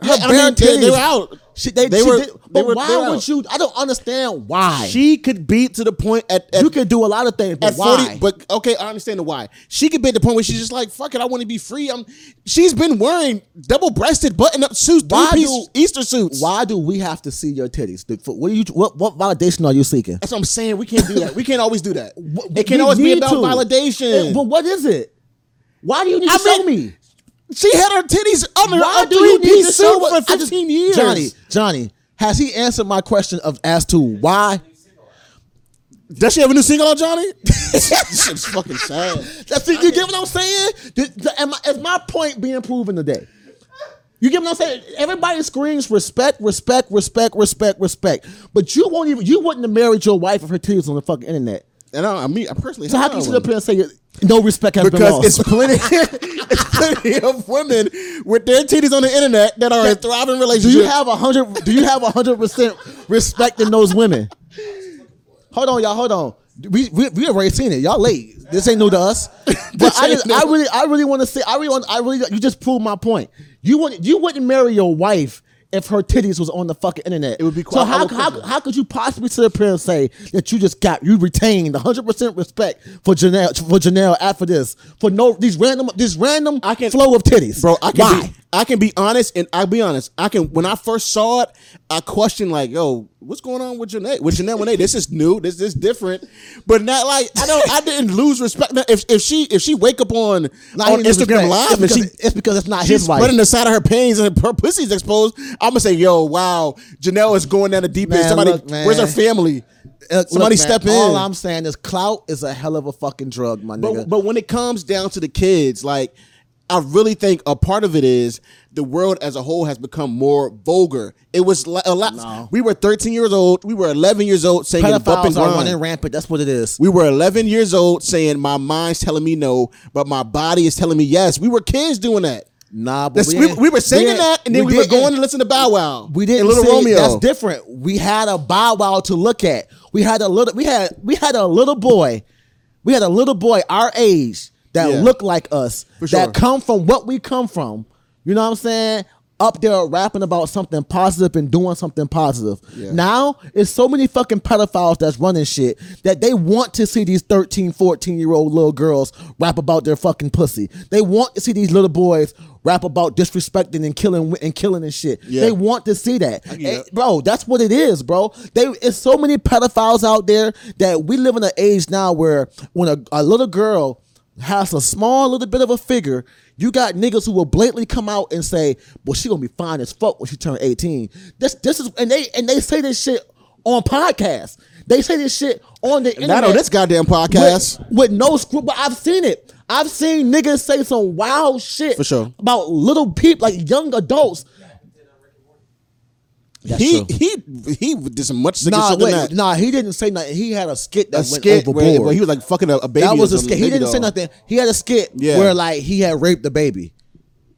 Her Yeah, I bare mean, they- they were out. She, they, They were- did- but were- why would you? I don't understand why. She could beat to the point at, at you could do a lot of things, but why? 40 but okay i understand the why she could be at the point where she's just like fuck it i want to be free i'm she's been wearing double-breasted button-up suits three-piece easter suits why do we have to see your titties? What, are you, what, what validation are you seeking? that's what i'm saying we can't do that we can't always do that it can we always be about to. validation Eh, But what is it? Why do you need I to show me? She had her titties under Why a do you need suit for what- I 15 just- years Johnny, Johnny, has he answered my question of as to why? does she have a new single out johnny this shit's fucking sad That's you get what I'm saying? Am I- is my point being proven today? You get what I'm saying? Everybody screams respect, respect, respect, respect, respect. But you won't even you wouldn't have married your wife if her titties on the fucking internet. and I, I mean i personally So how can you sit up here and say no respect has been because lost? it's plenty, it's plenty of women with their titties on the internet that are in thriving do you have a hundred? Do you have a hundred percent respect in those women? Hold on, y'all. Hold on. We we we already seen it. Y'all late. This ain't new to us. But I, just, I really I really want to say I really want I really you just proved my point. You would you wouldn't marry your wife if her titties was on the fucking internet. It would be so quite- I how, how, how could you possibly sit up here and say that you just got you retained 100 percent respect for Janelle for Janelle after this for no these random this random I can- flow of titties, bro. I can Why? be, I can be honest, and I'll be honest. I can when I first saw it, I questioned like, "Yo, what's going on with Janae? With Janelle Monáe? This is new. This is different." But not like I don't. I didn't lose respect. Now, if if she if she wake up on he on Instagram. Live It's and because, she it's because it's not his wife. spreading the side of her panties and her pussy's exposed, I'm gonna say, "Yo, wow, Janelle is going down the deep end. Somebody, look, where's her family? Uh, look, Somebody look, man, step in." All I'm saying is clout is a hell of a fucking drug, my nigga. But, but when it comes down to the kids, like I really think a part of it is the world as a whole has become more vulgar. It was a lot. No. We were 13 years old. We were 11 years old saying pedophiles are running rampant. That's what it is. We were 11 years old saying my mind's telling me no, but my body is telling me yes. We were kids doing that. Nah, but we, we, we were singing ain't- that, and then we, were going to listen to Bow Wow. We didn't Little Romeo. That's different. We had a bow wow to look at. We had a little. We had we had a little boy. We had a little boy our age that Yeah. looked like us. Sure. That come from what we come from. You know what I'm saying? Up there rapping about something positive and doing something positive. Yeah. Now it's so many fucking pedophiles that's running shit that they want to see these 13, 14 year old little girls rap about their fucking pussy. They want to see these little boys rap about disrespecting and killing and killing and shit. Yeah. They want to see that. Eh, bro, that's what it is, bro. They it's so many pedophiles out there that we live in an age now where when a, a little girl has a small little bit of a figure, you got niggas who will blatantly come out and say, "Well, she gonna be fine as fuck when she turn 18." This this is and they and they say this shit on podcasts. They say this shit on the internet. Not on this goddamn podcast. With, with no scruple. I've seen it. I've seen niggas say some wild shit For sure. about little people, like young adults. That's he true. he he did some much sicker Nah, shit than wait, that. nah, he didn't say nothing. He had a skit that a went skit overboard. where, where he was like fucking a, a baby. that was a skit. He didn't say nothing. He had a skit Yeah. where like he had raped the baby.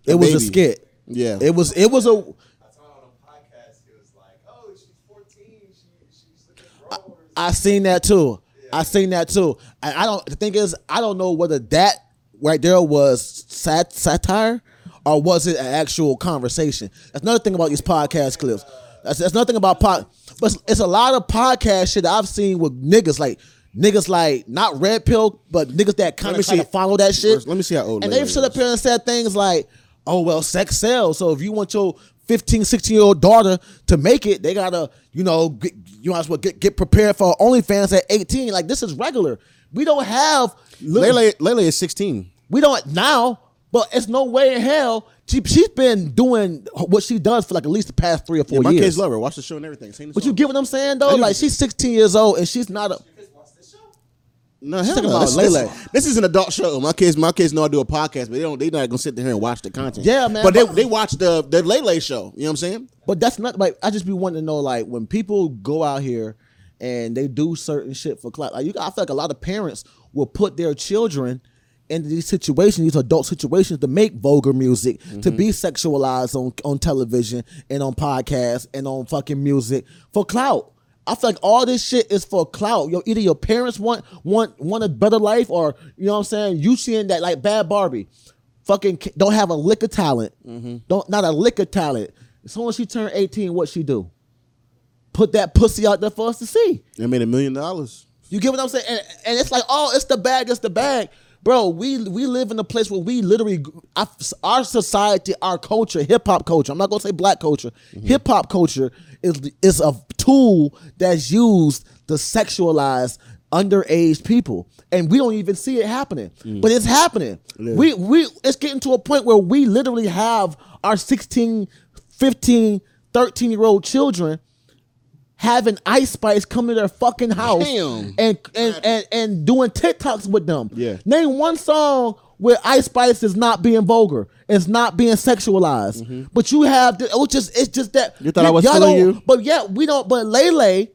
It was a skit. Yeah. It was. It was a. I saw on a podcast, he was like, "Oh, she's 14. She, she's looking grown." I seen that too. I seen that too. And I don't. The thing is, I don't know whether that right there was sat, satire or was it an actual conversation. That's another thing about these podcast clips. That's, that's nothing about pod. But it's, it's a lot of podcast shit that I've seen with niggas like niggas like not red pill, but niggas that kind of try to follow that shit. Let me see how old And they've stood up here and said things like, "Oh well, sex sells. So if you want your 15, 16 year old daughter to make it, they gotta, you know, get, you might as well get, get prepared for OnlyFans at 18. Like this is regular. We don't have Lay Lay Lele is 16. we don't now, but it's no way in hell. She, she's been doing what she does for like at least the past three or four Yeah, my years. kids love her. Watch the show and everything. Sing the But you song. get what I'm saying though? Like she's 16 years old and she's not a. No, hell talking no. about This, this, this is an adult show. My kids, my kids know I do a podcast, but they don't. They not gonna sit there and watch the content. Yeah, man, But they, but- they watch the the Lay Lay show. You know what I'm saying? But that's not like I just be wanting to know like when people go out here and they do certain shit for clout. Like you, I feel like a lot of parents will put their children into these situations, these adult situations, to make vulgar music, to be mm-hmm. sexualized on on television and on podcasts and on fucking music for clout. I feel like all this shit is for clout. Yo, either your parents want want want a better life, or you know what I'm saying. You seeing that like Bhad Bhabie, fucking don't have a lick of talent. Mm-hmm. Don't not a lick of talent. As soon as she turned 18, what she do? Put that pussy out there for us to see. They made a million dollars. You get what I'm saying? And, and it's like, oh, it's the bag, it's the bag. Bro, we we live in a place where we literally, our, our society, our culture, hip hop culture. I'm not gonna say black culture. Mm-hmm. Hip hop culture is is a tool that's used to sexualize underage people, and we don't even see it happening. Mm. But it's happening. We we it's getting to a point where we literally have our 16, 15, 13 year old children having Ice Spice come to their fucking house Damn. and and, and and doing TikToks with them. Yeah. Name one song where Ice Spice is not being vulgar, it's not being sexualized. But you have the, it was just it's just that Mm-hmm. You thought I was y'all don't- you? But yeah, we don't. But Lay Lay,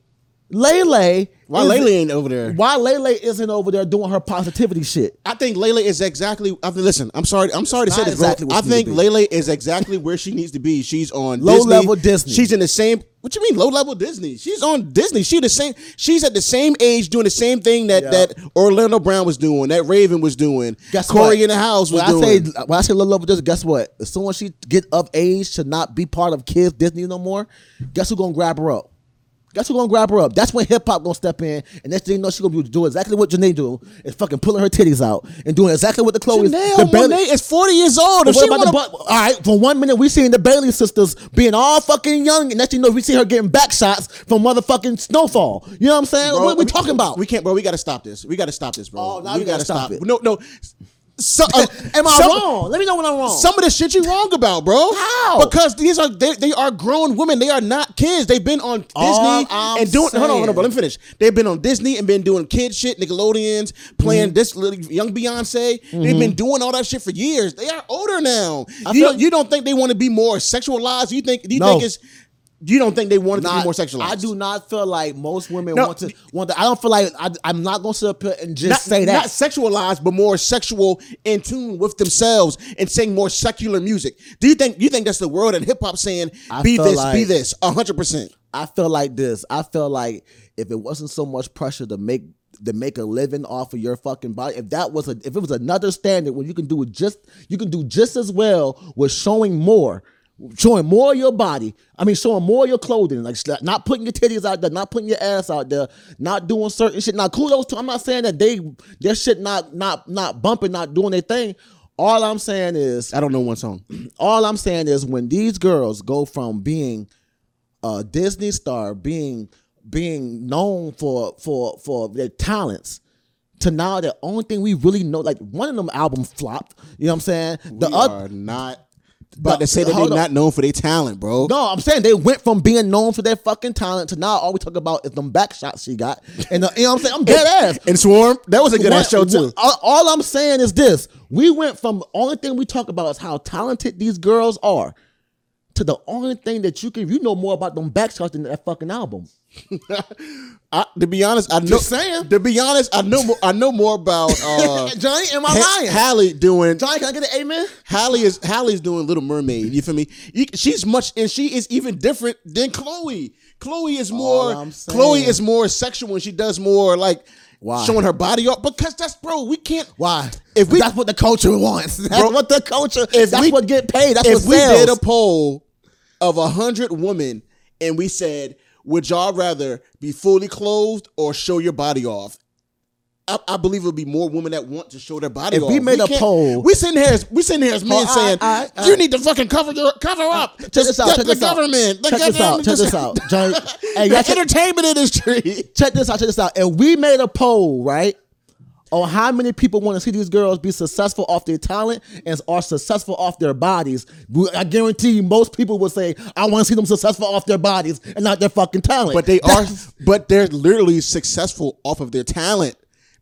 Lay Lay, Why Lay Lay ain't over there? Why Lay Lay isn't over there doing her positivity shit? I think Lay Lay is exactly. I mean, listen, I'm sorry. I'm sorry to say this, exactly what I think. Lay Lay is exactly where she needs to be. She's on Low Disney. level Disney. She's in the same. What you mean low level Disney? She's on Disney. She the same. She's at the same age doing the same thing that Yeah. that Orlando Brown was doing. That Raven was doing. Guess Corey what? in the house was when doing. I say when I say little over this, guess what? As soon as she get of age to not be part of kids Disney no more, guess who gonna grab her up? Guess who gonna grab her up? That's when hip hop gonna step in, and next thing you know, she gonna be doing exactly what Janae do, is fucking pulling her titties out and doing exactly what the Chloe. Janelle the oh, Bailey- is 40 years old. If she about wanna, the butt? All right, for one minute we seen the Bailey sisters being all fucking young, and next thing you know we see her getting back shots from motherfucking Snowfall. You know what I'm saying? Bro, what we, talking about? We can't, bro. We got to stop this. We got to stop this, bro. Oh, now we you gotta stop it. No, no. So, uh, Am I some- wrong? Let me know when I'm wrong. Some of the shit you wrong about, bro. How? Because these are they, they are grown women. They are not kids. They've been on Disney and doing. Hold on, hold on, saying- bro. Let me finish. They've been on Disney and been doing kid shit, Nickelodeons, playing this little young Beyonce. They've been doing all that shit for years. They are older now. I You, feel- you don't think they want to be more sexualized? You think? Do you No. think it's? You don't think they want it to be more sexualized? I do not feel like most women No. want to want to. I don't feel like I, I'm not gonna sit up here and just not, say that. Not sexualized, but more sexual in tune with themselves and sing more secular music. Do you think you think that's the world and hip hop saying I be this, be like- this, hundred percent? I feel like this. I feel like if it wasn't so much pressure to make to make a living off of your fucking body, if that was a if it was another standard where you can do it just you can do just as well with showing more. Showing more of your body, I mean, showing more of your clothing, like not putting your titties out there, not putting your ass out there, not doing certain shit. Now, kudos to. I'm not saying that they their shit not not not bumping, not doing their thing. All I'm saying is, I don't know one song. all I'm saying is when these girls go from being a Disney star, being being known for for for their talents, to now the only thing we really know, like one of them albums flopped. You know what I'm saying? The we other are not about to say that they're not known for their talent, bro. no, I'm saying they went from being known for their fucking talent to now all we talk about is them back shots she got. And the, you know what I'm saying? I'm dead ass. And Swarm, that was a good ass show too. all, all I'm saying is this: we went from the only thing we talk about is how talented these girls are, to the only thing that you can you know more about them backshots than that fucking album. I, to be honest, I know. Just saying. To be honest, I know. More, I know more about uh, Johnny, am I Ha- lying? Halle doing Johnny, can I get an amen? Halle is Halle's doing Little Mermaid. You feel me? You- she's much, and she is even different than Chloe. Chloe is more. Chloe is more sexual, and she does more like Why? showing her body off. Because that's bro, we can't. Why? If we- that's what the culture wants. That's Bro, what the culture. if that's we- what get paid. That's if what we did a poll of a hundred women, and we said, would y'all rather be fully clothed or show your body off? I, I believe it'll be more women that want to show their body If off. we made a poll- we sitting here, as, we sitting here as men Oh, saying, all right, "You need to fucking cover your cover uh, up." Check this out. Check the this out. government. The Check this out. Check this out. Johnny, hey, the entertainment industry. check this out, check this out. And we made a poll, right? On how many people want to see these girls be successful off their talent and are successful off their bodies. I guarantee you, most people would say, I want to see them successful off their bodies and not their fucking talent. But they are, but they're literally successful off of their talent.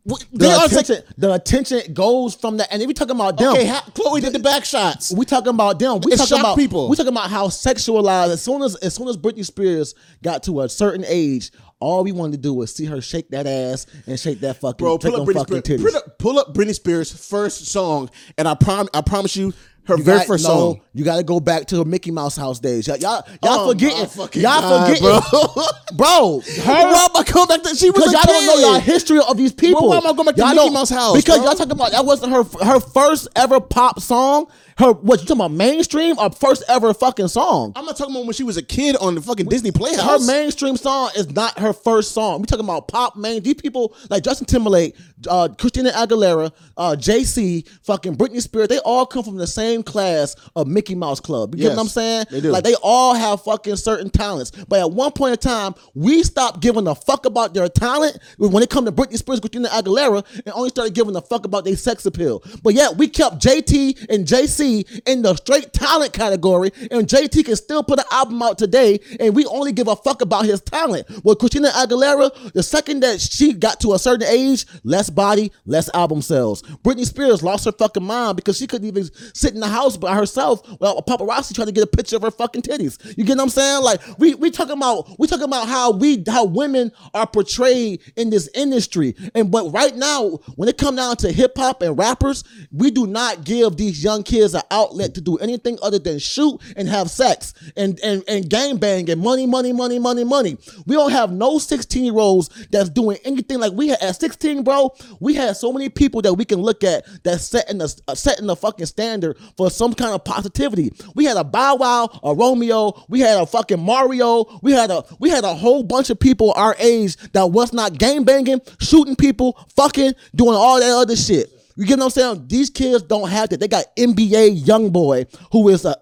the They are attention, the attention goes from that. And if we talking about them, Okay, ha- Chloe did the back shots. we talking about them. We It talking about people. We talking about how sexualized. As soon as as soon as Britney Spears got to a certain age, all we wanted to do was see her shake that ass and shake that fucking, Bro, take pull up, Britney fucking Spears, titties. pull, up, pull up Britney Spears' first song, and I prom- I promise you, her You very got- first no, song. You got to go back to her Mickey Mouse house days. Y'all, y'all, y'all Oh, forgetting, y'all God, forgetting, bro. Her, Why am I going back to? She was a y'all don't know kid. y'all history of these people. why am I going back to Y'all Mickey Mouse house, Because bro? y'all talking about that wasn't her her first ever pop song. Her what you talking about mainstream or first ever fucking song? I'm not talking about when she was a kid on the fucking Disney Playhouse. Her mainstream song is not her first song. We talking about pop main. These people like Justin Timberlake, uh, Christina Aguilera, uh, JC, fucking Britney Spears. They all come from the same class of Mickey Mouse Club. You get what I'm saying? they do. Like they all have fucking certain talents. But at one point in time, we stopped giving a fuck about their talent when it come to Britney Spears, Christina Aguilera, and only started giving a fuck about their sex appeal. But yet we kept JT and JC in the straight talent category, and JT can still put an album out today, and we only give a fuck about his talent. Well, Christina Aguilera, the second that she got to a certain age, less body, less album sales. Britney Spears lost her fucking mind because she couldn't even sit in the house by herself without a paparazzi trying to get a picture of her fucking titties. You get what I'm saying? Like we we talking about we talking about how we how women are portrayed in this industry. And but right now, when it come down to hip hop and rappers, we do not give these young kids an outlet to do anything other than shoot and have sex and and and gang bang and money, money, money, money, money. We don't have no 16 year olds that's doing anything like we had at 16, bro. We had so many people that we can look at that setting the uh, setting the fucking standard for some kind of positivity. We had a Bow Wow, a Romeo, we had a fucking Mario, we had a we had a whole bunch of people our age that was not gang banging, shooting people, fucking, doing all that other shit. You get what I'm saying? These kids don't have that. They got NBA YoungBoy who is a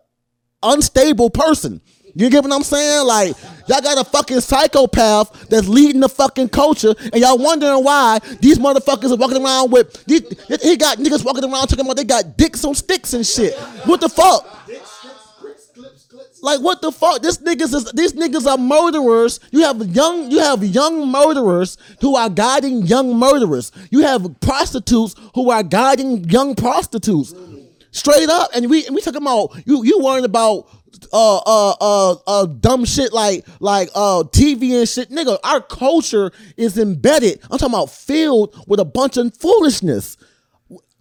unstable person. You get what I'm saying? Like, y'all got a fucking psychopath that's leading the fucking culture, and y'all wondering why these motherfuckers are walking around with. These, he got niggas walking around talking about they got dicks on sticks and shit. What the fuck? Like what the fuck? This niggas is these niggas are murderers. You have young you have young murderers who are guiding young murderers. You have prostitutes who are guiding young prostitutes. Straight up. And we and we talking about you you worrying about uh uh uh uh dumb shit like like uh TV and shit. Nigga, our culture is embedded. I'm talking about filled with a bunch of foolishness.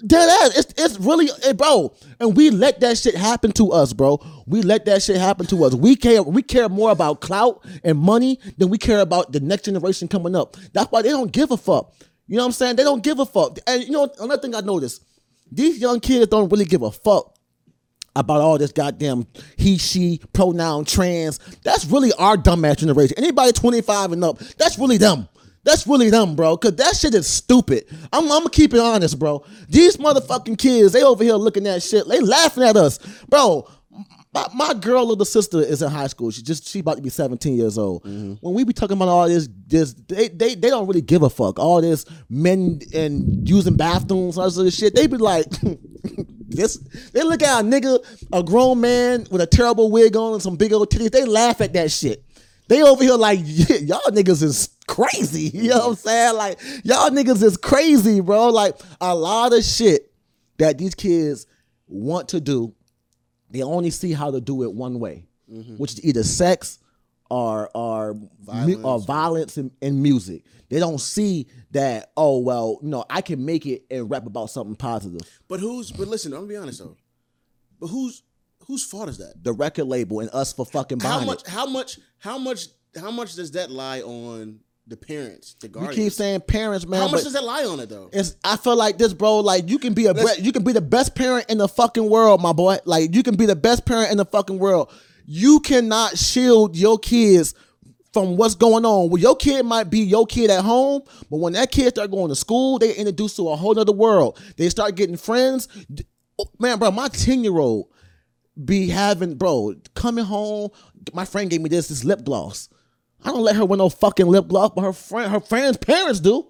Dead ass. It's it's really, eh, bro. And we let that shit happen to us, bro. We let that shit happen to us. We care. We care more about clout and money than we care about the next generation coming up. That's why they don't give a fuck. You know what I'm saying? They don't give a fuck. And you know another thing I noticed: these young kids don't really give a fuck about all this goddamn he, she, pronoun, trans. That's really our dumbass generation. Anybody 25 and up, that's really them. That's really them, bro. Cause that shit is stupid. I'm, I'm gonna keep it honest, bro. These motherfucking kids, they over here looking at shit. They laughing at us, bro. My, my girl little sister is in high school. She just she about to be 17 years old. Mm-hmm. When we be talking about all this, this they, they they don't really give a fuck. All this men and using bathrooms, all this other shit. They be like, this. They look at a nigga, a grown man with a terrible wig on and some big old titties. They laugh at that shit. They over here like y'all niggas is crazy. You know what I'm saying? Like y'all niggas is crazy, bro. Like a lot of shit that these kids want to do, they only see how to do it one way, mm-hmm. which is either sex or or violence, or violence in, in music. They don't see that. Oh well, no, I can make it and rap about something positive. But who's? But listen, I'm gonna be honest though. But whose whose fault is that? The record label and us for fucking buying How much? it. How much? How much? How much does that lie on the parents, the We You keep saying parents, man. how much does that lie on it though? It's I feel like this, bro. Like you can be a bre- you can be the best parent in the fucking world, my boy. Like you can be the best parent in the fucking world. You cannot shield your kids from what's going on. Well, your kid might be your kid at home, but when that kid start going to school, they introduced to a whole other world. They start getting friends. Oh, Man, bro, my ten year old be having, bro, coming home. My friend gave me this this lip gloss. I don't let her wear no fucking lip gloss, but her friend, her friend's parents do.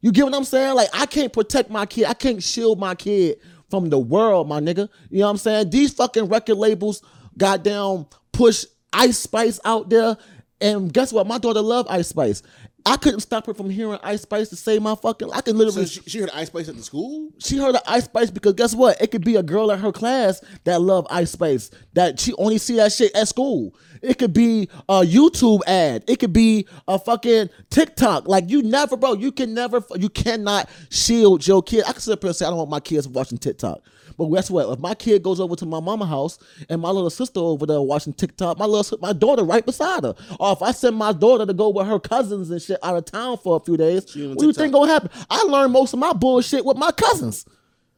You get what I'm saying? Like I can't protect my kid. I can't shield my kid from the world, my nigga. You know what I'm saying? These fucking record labels, goddamn, push Ice Spice out there, and guess what? My daughter love Ice Spice. I couldn't stop her from hearing Ice Spice to say my fucking. I can So literally she, she heard Ice Spice at the school. she heard Ice Spice because guess what? It could be a girl in her class that love Ice Spice that she only see that shit at school. It could be a YouTube ad. It could be a fucking TikTok. Like you never, bro. You can never. You cannot shield your kid. I can sit up here and say I don't want my kids watching TikTok. But guess what? If my kid goes over to my mama house and my little sister over there watching TikTok, my little my daughter right beside her, or if I send my daughter to go with her cousins and shit out of town for a few days, what do you think gonna happen? I learned most of my bullshit with my cousins.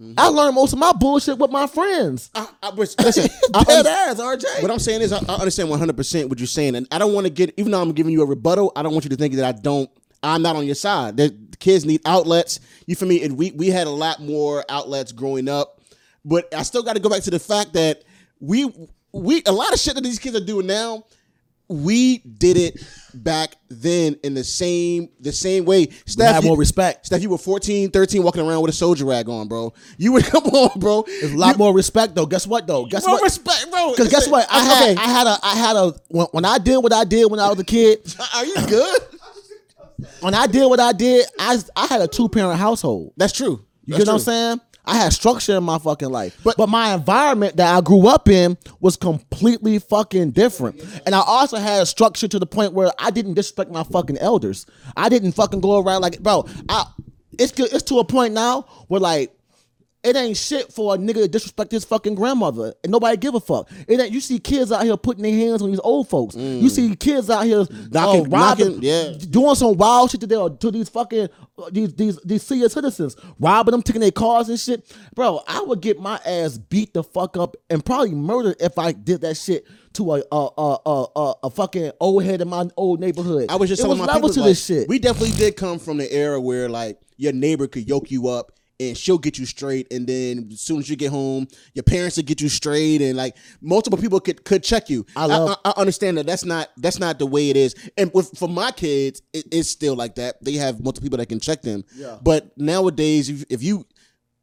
Mm-hmm. I learned most of my bullshit with my friends. I, I, listen, I Dead ass, RJ. What I'm saying is, I, I understand 100 percent what you're saying, and I don't want to get. Even though I'm giving you a rebuttal, I don't want you to think that I don't. I'm not on your side. The kids need outlets. You for me? And we we had a lot more outlets growing up, but I still got to go back to the fact that we we a lot of shit that these kids are doing now. We did it back then in the same the same way. Steph, have you- more respect. Steph, you were 14, 13, walking around with a soldier rag on, bro. You would come on, bro. There's a lot more respect though. Guess what though? Guess More what? respect, bro. Because guess what? I had, Okay. I had a, I had a. When, when I did what I did when I was a kid, Are you good? when I did what I did, I, I had a two parent household. That's true. You That's get what I'm saying? I had structure in my fucking life. But- But, my environment that I grew up in was completely fucking different. And I also had structure to the point where I didn't disrespect my fucking elders. I didn't fucking go around like, bro, I it's it's to a point now where like it ain't shit for a nigga to disrespect his fucking grandmother and nobody give a fuck. It ain't you see kids out here putting their hands on these old folks. You see kids out here Mm. Knocking- uh, robbing, knocking- yeah. doing some wild shit to their to these fucking uh, these these these senior citizens, robbing them, taking their cars and shit. Bro, I would get my ass beat the fuck up and probably murdered if I did that shit to a a a a, a, a fucking old head in my old neighborhood. I was just it telling was my people to like, this shit. We definitely did come from the era where like your neighbor could yoke you up and she'll get you straight, and then as soon as you get home, your parents will get you straight, and like multiple people could could check you. I love- I, I understand that that's not that's not the way it is, and with, for my kids, it, it's still like that. They have multiple people that can check them. Yeah. But nowadays, if, if you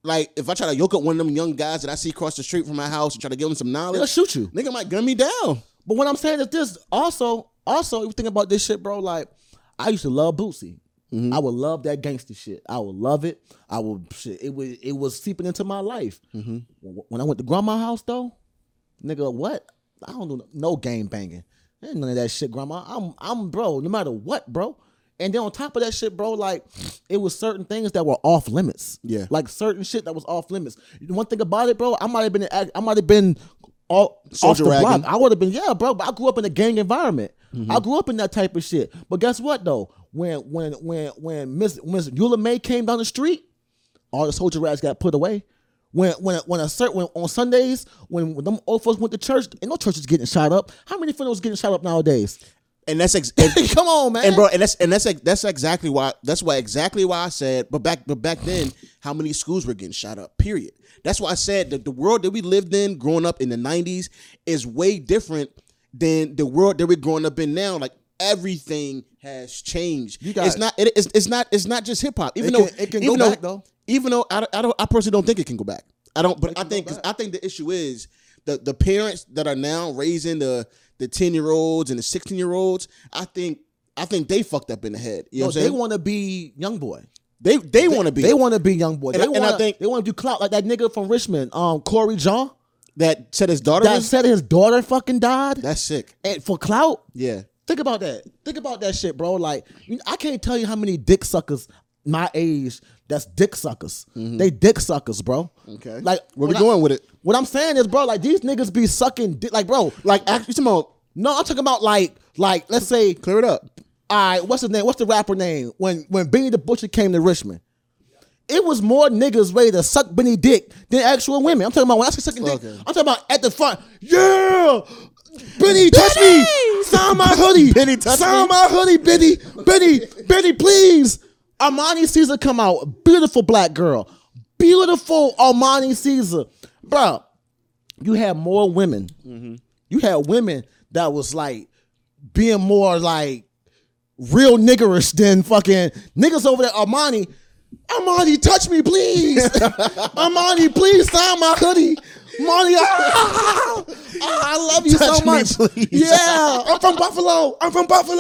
like, if I try to yoke up one of them young guys that I see across the street from my house and try to give them some knowledge, They'll shoot you. nigga might gun me down. But what I'm saying is this also, also, you think about this shit, bro. Like, I used to love Boosie. Mm-hmm. I would love that gangster shit. I would love it. I would shit. It was it was seeping into my life. Mm-hmm. When I went to grandma's house though, nigga, what? I don't do no game banging. Ain't none of that shit, grandma. I'm I'm bro. No matter what, bro. And then on top of that shit, bro, like it was certain things that were off limits. Yeah. like certain shit that was off limits. One thing about it, bro, I might have been I might have been all off Soldier the ragging. block. I would have been, yeah, bro. But I grew up in a gang environment. Mm-hmm. I grew up in that type of shit. But guess what though? When when when when Miss Miss Eula May came down the street, all the soldier rats got put away. When when when a certain when, on Sundays when, when them old folks went to church, and no churches getting shot up. How many funerals getting shot up nowadays? And that's ex- and, Come on, man. and bro, and that's and that's that's exactly why that's why exactly why I said. But back but back then, how many schools were getting shot up? Period. That's why I said that the world that we lived in, growing up in the '90s, is way different than the world that we're growing up in now. Like everything has changed. You got- it's not. It, it's, it's not. It's not just hip hop. Even It though can- it can even go though, back, though. Even though I, I don't. I personally don't think it can go back. I don't. But I think. I think the issue is the the parents that are now raising the the ten year olds and the sixteen year olds. I think I think they fucked up in the head. You know No, what I'm they want to be young boy. They they, want to be They want to be young boy. And they I- and I think- they want to do clout like that nigga from Richmond, um, Corey John. that said his daughter. That was- said his daughter fucking died. that's sick. and for clout. Yeah. Think about that. Think about that shit, bro. Like, I can't tell you how many dick suckers my age that's dick suckers. They dick suckers, bro. Mm-hmm. Okay. Like, Where we I- going with it? What I'm saying is, bro, like these niggas be sucking dick. Like, bro, Like actually, talking about no, I'm talking about like, like, let's say, clear it up. all right, what's his name? What's the rapper name? When when Benny the Butcher came to Richmond. It was more niggas ready to suck Benny dick than actual women. I'm talking about when I say sucking dick, Okay. I'm talking about at the front. Yeah, Benny, touch me. Sign my hoodie. Benny, touch Sign me. my hoodie, Benny. Benny, Benny, please. Armani Caesar come out. Beautiful black girl. Beautiful Armani Caesar, bro. You had more women. Mm-hmm. You had women that was like being more like real niggerish than fucking niggas over there. Armani, Armani, touch me, please. Armani, please sign my hoodie. Armani, ah, I love you so Touch me, much. please. Yeah, I'm from Buffalo. I'm from Buffalo.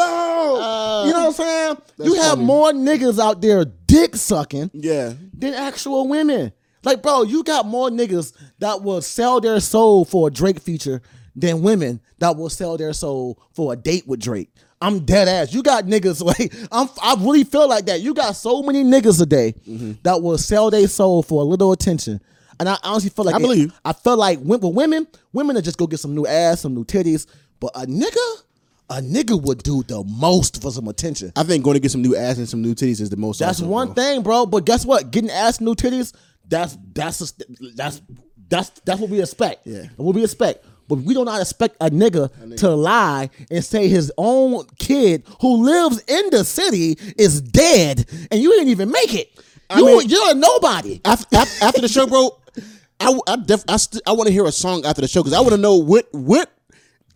you know what I'm saying? You have funny. more niggas out there dick sucking Yeah. than actual women. Like, bro, you got more niggas that will sell their soul for a Drake feature than women that will sell their soul for a date with Drake. I'm dead ass. You got niggas like I'm. I really feel like that. You got so many niggas a day Mm-hmm. that will sell their soul for a little attention. And I honestly feel like I believe you. I feel like with women, women will just go get some new ass, some new titties. But a nigga, a nigga would do the most for some attention. I think going to get some new ass and some new titties is the most. That's awesome, one bro. thing, bro. But guess what? Getting ass new titties That's that's a, that's that's that's what we expect. Yeah. what we expect. But we do not expect a nigga, to lie and say his own kid who lives in the city is dead, and you didn't even make it. You, mean- you're a nobody. after, after, after the show, bro, I I, def, I, st- I want to hear a song after the show because I want to know what what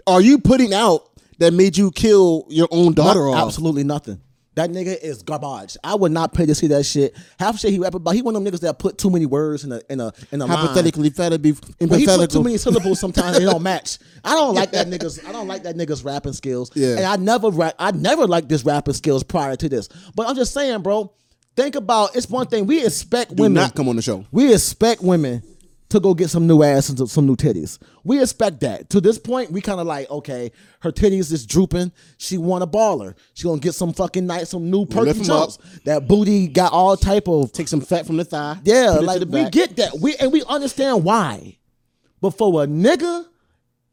are you putting out that made you kill your own daughter Not- off? Absolutely nothing. That nigga is garbage. I would not pay to see that shit. Half shit he rap about. He one of them niggas that put too many words in a in a in a line. Hypothetically, better be But he put too many syllables sometimes they don't match. I don't like that niggas. I don't like that niggas rapping skills. Yeah. And I never rap. I never liked this rapping skills prior to this. But I'm just saying, bro. Think about it's one thing we expect Do women not come on the show. We expect women to go get some new ass and some- new titties. We expect that. To this point, we kind of like, okay, her titties is drooping. She want a baller. She gonna get some fucking night, some new perky lift 'em jumps. That booty got all type of Take some fat from the thigh. yeah, put it to like the we back. get that. We and we understand why. But for a nigga,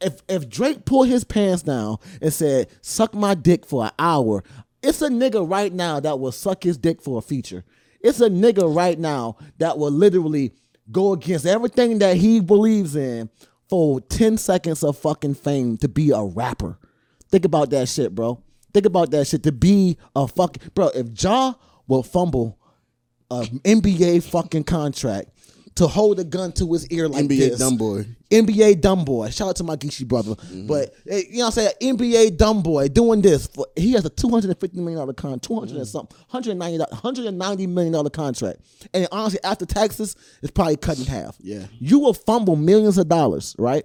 if if Drake pulled his pants down and said, suck my dick for an hour, it's a nigga right now that will suck his dick for a feature. It's a nigga right now that will literally go against everything that he believes in for 10 seconds of fucking fame to be a rapper. Think about that shit, bro. Think about that shit to be a fucking bro. If Ja will fumble a NBA fucking contract to hold a gun to his ear like NBA this. dumb boy. NBA dumb boy. Shout out to my Geeky brother. But eh, you know what I'm saying? NBA dumb boy doing this. For, he has a $250 million contract, 200 and something, 190, $190 million contract. And honestly, after taxes, it's probably cut in half. Yeah. You will fumble millions of dollars, right?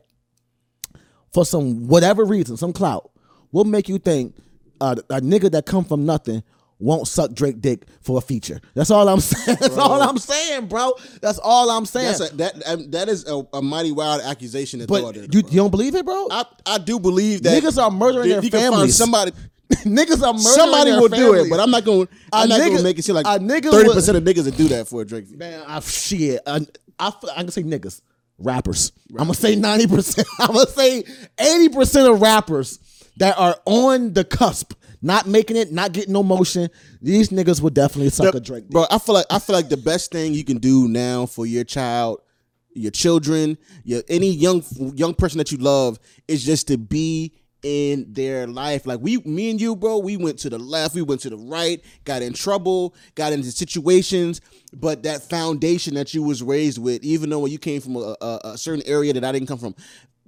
For some whatever reason, some clout. Will make you think uh, a nigga that come from nothing won't suck Drake dick for a feature. That's all I'm saying. That's all I'm saying, bro. That's all I'm saying. That's a, that um, that is a, a mighty wild accusation to but you, bro. you don't believe it, bro? I, I do believe that Niggas are murdering their can families. Somebody, niggas are murdering somebody will do it, but I'm not going. I'm not going to make it seem like thirty percent of niggas that do that for a Drake. Man, I shit. I, I, I'm gonna say niggas, rappers. I'm gonna say ninety percent. I'm gonna say eighty percent of rappers that are on the cusp, not making it, not getting no motion. These niggas would definitely suck The- a Drake. dick. bro. I feel like I feel like the best thing you can do now for your child, your children, your any young young person that you love is just to be in their life. Like we, me and you, bro. We went to the left, we went to the right, got in trouble, got into situations. But that foundation that you was raised with, even though you came from a, a, a certain area that I didn't come from,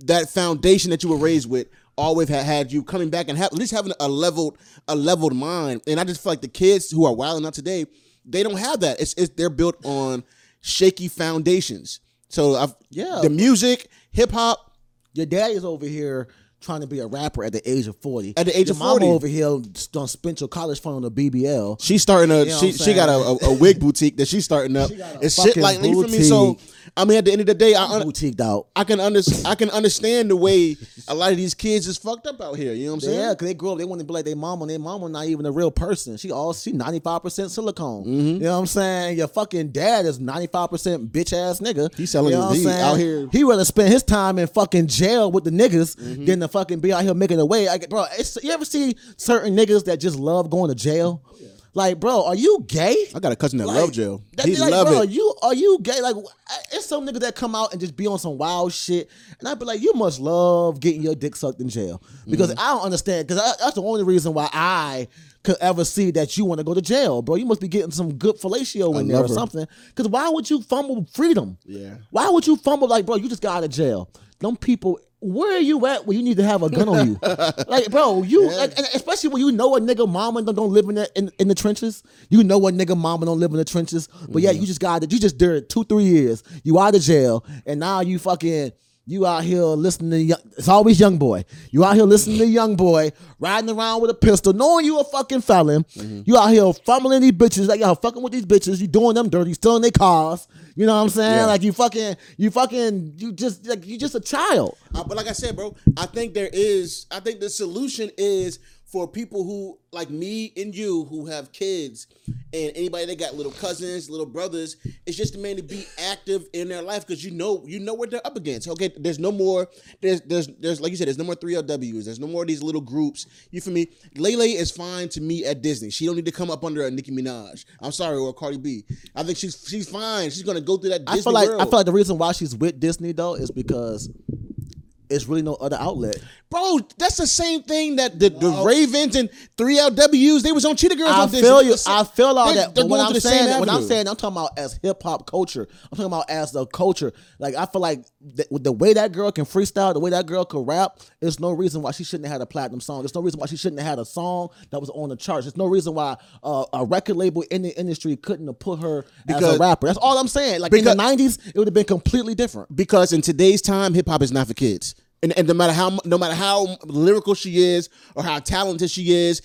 that foundation that you were raised with always had, had you coming back and have, at least having a leveled a leveled mind. And I just feel like the kids who are wilding out today, they don't have that. It's, it's they're built on shaky foundations. So I've, Yeah. the music, hip hop. Your daddy's over here trying to be a rapper at the age of 40. At the age Your of mama 40. over here done spent your college fund on the BBL. She's starting a know she she got a, a, a wig boutique that she's starting up. She a shit like me for me. So. I mean, at the end of the day, I un- Boutiqued out. I can under, I can understand the way a lot of these kids is fucked up out here. You know what I'm saying? Yeah, because they grew up, they want to be like their mama, and their mama not even a real person. She all she 95% silicone. Mm-hmm. You know what I'm saying? Your fucking dad is 95% bitch ass nigga. He selling you know what I'm saying? out here- He rather spend his time in fucking jail with the niggas Mm-hmm. than to fucking be out here making a way. I, bro, it's, you ever see certain niggas that just love going to jail? Like, bro, are you gay? I got a cousin that Like, love jail. that- He like, love bro, it. You are you gay? Like, it's some niggas that come out and just be on some wild shit, and I'd be like, you must love getting your dick sucked in jail because Mm-hmm. I don't understand. Because that's the only reason why I could ever see that you want to go to jail, bro. You must be getting some good fellatio in there or something. Because why would you fumble freedom? Yeah. Why would you fumble like, bro? You just got out of jail. Them people. Where are you at when you need to have a gun on you? like, bro, you like, and especially when you know a nigga mama don't, don't live in the in, in the trenches. You know a nigga mama don't live in the trenches. But yeah, mm-hmm. you just got it. You just did it two, three years. You out of jail, and now you fucking you out here listening to young, it's always young boy. You out here listening to young boy riding around with a pistol, knowing you a fucking felon. You out here fumbling these bitches, like y'all fucking with these bitches. You doing them dirty, stealing their cars. You know what I'm saying? Yeah. Like you fucking, you fucking, you just like you just a child. Uh, but like I said, bro, I think there is. I think the solution is for people who like me and you who have kids and anybody that got little cousins, little brothers, it's just a man to be active in their life because you know you know what they're up against. Okay, there's no more there's there's there's like you said, there's no more 3LWs, there's no more of these little groups. You for me? Lay Lay is fine to me at Disney. She don't need to come up under a Nicki Minaj. I'm sorry, or Cardi B. I think she's she's fine. She's gonna go through that Disney I feel like world. I feel like the reason why she's with Disney though is because it's really no other outlet. Bro, that's the same thing that the, the Ravens and 3LWs, they was on Cheetah Girls. I feel you. I feel all they, that. But when I'm to the same saying, when I'm saying, I'm talking about as hip hop culture. I'm talking about as the culture. Like I feel like the, the way that girl can freestyle, the way that girl can rap, there's no reason why she shouldn't have had a platinum song. There's no reason why she shouldn't have had a song that was on the charts. There's no reason why uh, a record label in the industry couldn't have put her as Because- a rapper. That's all I'm saying. Like in the '90s, it would have been completely different. because in today's time, hip hop is not for kids. And, and no matter how no matter how lyrical she is or how talented she is,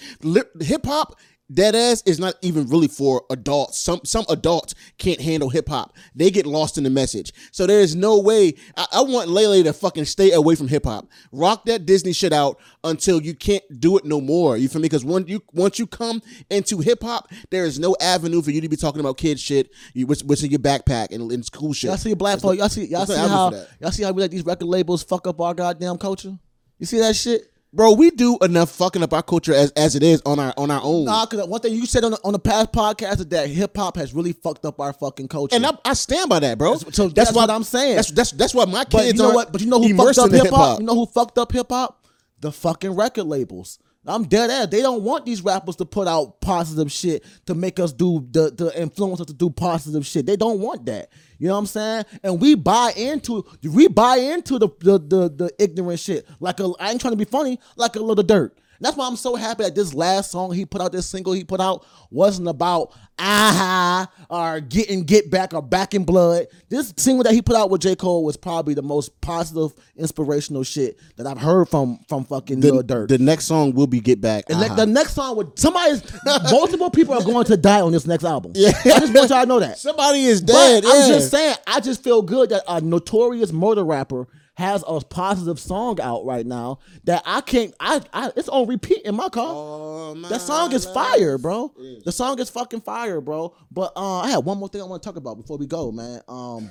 hip hop dead ass is not even really for adults. Some some adults can't handle hip hop. They get lost in the message. So there is no way. I, I want Lay Lay to fucking stay away from hip hop. Rock that Disney shit out until you can't do it no more. You feel me? Because when you once you come into hip hop, there is no avenue for you to be talking about kid shit. You what's, what's in your backpack and, and school shit. Y'all see black folks. Y'all see. Y'all see how. avenue for that. Y'all see how we let these record labels fuck up our goddamn culture. You see that shit? Bro, we do enough fucking up our culture as, as it is on our on our own. Nah, cause one thing you said on the, on the past podcast is that hip hop has really fucked up our fucking culture. and I, I stand by that, bro. so that's what I'm saying. That's that's that's why my kids but you know what? But you know who fucked up hip hop? You know who fucked up hip hop? The fucking record labels. I'm dead ass. They don't want these rappers to put out positive shit to make us do the the influence us to do positive shit. They don't want that. You know what I'm saying? And we buy into we buy into the the the, the ignorant shit. Like a I ain't trying to be funny, like a little dirt. That's why I'm so happy that this last song he put out, this single he put out, wasn't about aha or getting get back or back in blood. This single that he put out with J. Cole was probably the most positive, inspirational shit that I've heard from from fucking Lil the, Durk. the next song will be Get Back. and Uh-huh. the next song would somebody's multiple people are going to die on this next album. Yeah. I just want y'all to know that. Somebody is dead. I'm just saying, I just feel good that a notorious murder rapper has a positive song out right now that I can't. I, I it's on repeat in my car. My that song is fire, bro. The song is fucking fire, bro. But uh, I have one more thing I want to talk about before we go, man. Um,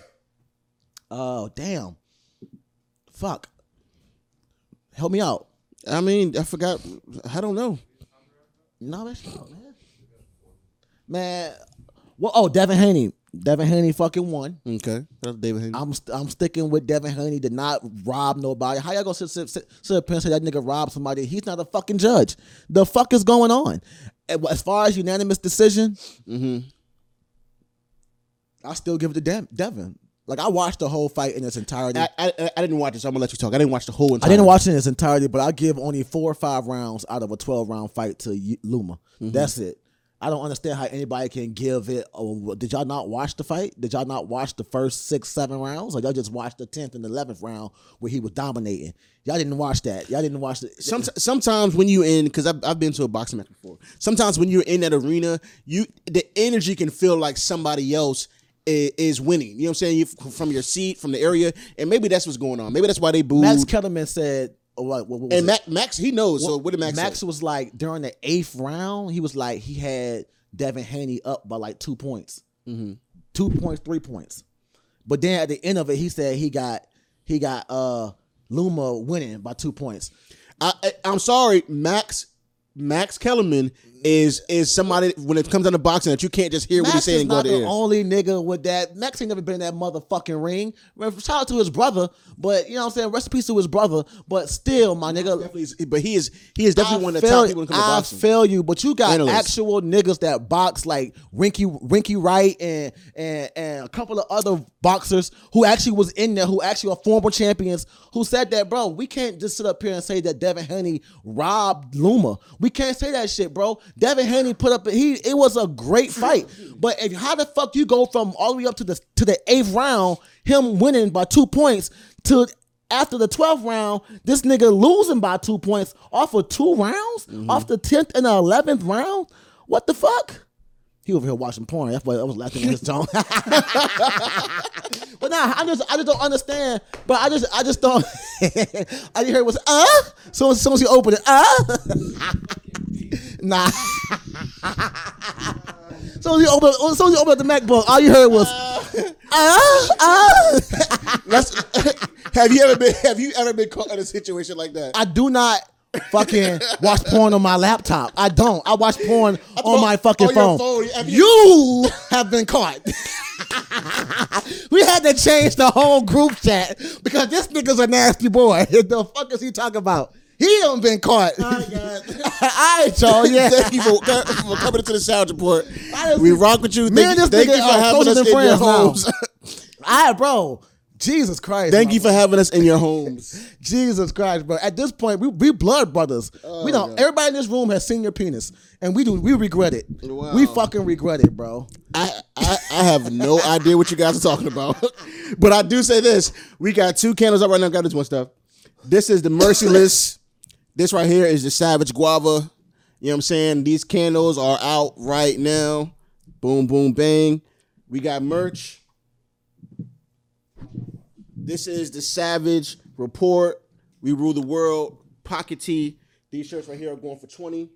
oh damn, fuck, help me out. I mean, I forgot. I don't know. No, that's not, man. Man, well, oh, Devin Haney. Devin Haney fucking won. Okay, that's David Henry. I'm st- I'm sticking with Devin Haney to not rob nobody. How y'all gonna sit, sit, sit, sit up and say that nigga robbed somebody? He's not a fucking judge. The fuck is going on? As far as unanimous decision, mm-hmm. I still give it to Dev- Devin. Like I watched the whole fight in its entirety. I, I, I, didn't watch it, so I'm gonna let you talk. I didn't watch the whole I didn't watch it in its entirety, but I give only four or five rounds out of a twelve round fight to Loma. Mm-hmm. That's it. I don't understand how anybody can give it. Oh, did y'all not watch the fight? Did y'all not watch the first six, seven rounds, or y'all just watched the tenth and eleventh round where he was dominating? Y'all didn't watch that. Y'all didn't watch it. Some, sometimes when you in, because I've, I've been to a boxing match before. Sometimes when you're in that arena, you the energy can feel like somebody else is, is winning. You know what I'm saying? You, from your seat, from the area, and maybe that's what's going on. Maybe that's why they booed. Max Kellerman said, "What? what, what and? Max, Max, he knows. so what did Max? Max say? was like during the eighth round, he was like he had Devin Haney up by like two points, Mm-hmm. two points, three points. But then at the end of it, he said he got he got uh Loma winning by two points. I, I, I'm sorry, Max. Max Kellerman is is somebody when it comes down to boxing that you can't just hear what he's saying is and go not to the only nigga with that. Max ain't never been in that motherfucking ring. Shout out to his brother, but you know what I'm saying. Rest in peace to his brother, but still, my nigga. But he is he is definitely I one of the top people when it comes to boxing. I feel you, but you got Analysts. actual niggas that box like Winky Winky Wright and and and a couple of other boxers who actually was in there, who actually are former champions, who said that, bro, we can't just sit up here and say that Devin Haney robbed Loma. We can't say that shit, bro. Devin Haney put up he it was a great fight, but if how the fuck you go from all the way up to the to the eighth round, him winning by two points to after the 12th round, this nigga losing by two points off of two rounds, off the 10th and the 11th round. What the fuck? he over here watching porn. That's why I was laughing at his tone. but nah, I just I just don't understand. But I just I just don't. I heard it was uh. So as soon as he opened it, uh. nah. So you he opened, as soon as he opened up the MacBook, all you heard was uh uh. Let's, have you ever been have you ever been caught in a situation like that? I do not fucking watch porn on my laptop. I don't. I watch porn on my fucking on phone. phone. Have You have been caught. we had to change the whole group chat because this nigga's a nasty boy. the fuck is he talking about? He done been caught. All right, y'all. Yeah. Thank you for, for coming into the sound report. We rock with you. me Thank, and this thank nigga you for having us in your homes. All right, bro. Jesus Christ. Thank you for having us in your homes. Jesus Christ, bro. At this point, we we blood brothers. Oh, we don't. Everybody in this room has seen your penis, and we do. We regret it. Wow. We fucking regret it, bro. I, I I have no idea what you guys are talking about, but I do say this: we got two candles up right now. Got this one stuff. This is the merciless. This right here is the savage guava. You know what I'm saying? These candles are out right now. Boom, boom, bang. We got merch. This is the Savage Report. We rule the world. Pocket tee. These shirts right here are going for 20.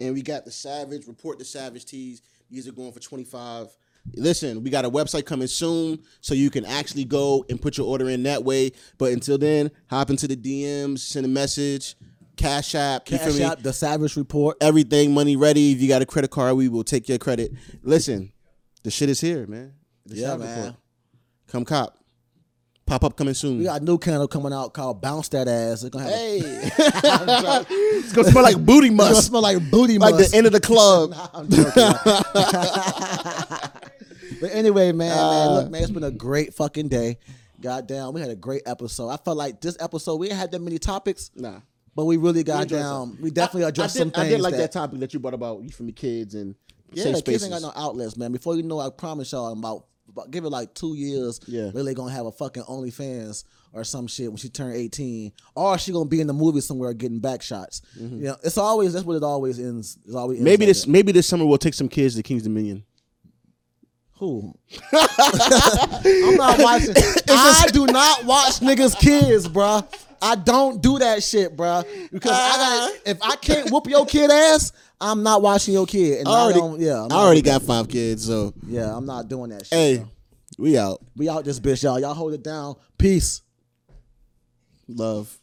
And we got the Savage Report the Savage tees. These are going for 25. Listen, we got a website coming soon, so you can actually go and put your order in that way. But until then, hop into the DMs, send a message, Cash App, Cash me? out the Savage Report. Everything money ready. If you got a credit card, we will take your credit. Listen, the shit is here, man. The Yeah, Savage man. Report. Come cop. Pop up coming soon. We got a new candle coming out called Bounce That Ass. It's gonna have. hey, it's gonna smell like booty It's gonna smell like booty like must. the end of the club. nah, I'm joking. but anyway, man, man, Uh, look, man, it's been a great fucking day. Goddamn, we had a great episode. I felt like this episode we didn't have that many topics, Nah. but we really got enjoyed down. We definitely I- addressed I did, some things. I did like that, that topic that you brought about you from the kids and Yeah, safe the kids spaces. ain't got no outlets, man. Before you know, I promise y'all, in about, about give it like two years. Yeah. really gonna have a fucking OnlyFans or some shit when she turn eighteen, or she gonna be in the movie somewhere getting back shots. You know, it's always that's what it always ends. It always Mm-hmm. maybe like this that. maybe this summer we'll take some kids to King's Dominion. Who? I'm not watching. I do not watch niggas' kids, bruh. I don't do that shit, bro. Because I got uh-huh. if I can't whoop your kid ass, I'm not watching your kid. And I, already, don't, yeah, I'm I already got five kids, so yeah, I'm not doing that shit. hey, bro. we out. We out this bitch, y'all. Y'all hold it down. Peace. Love.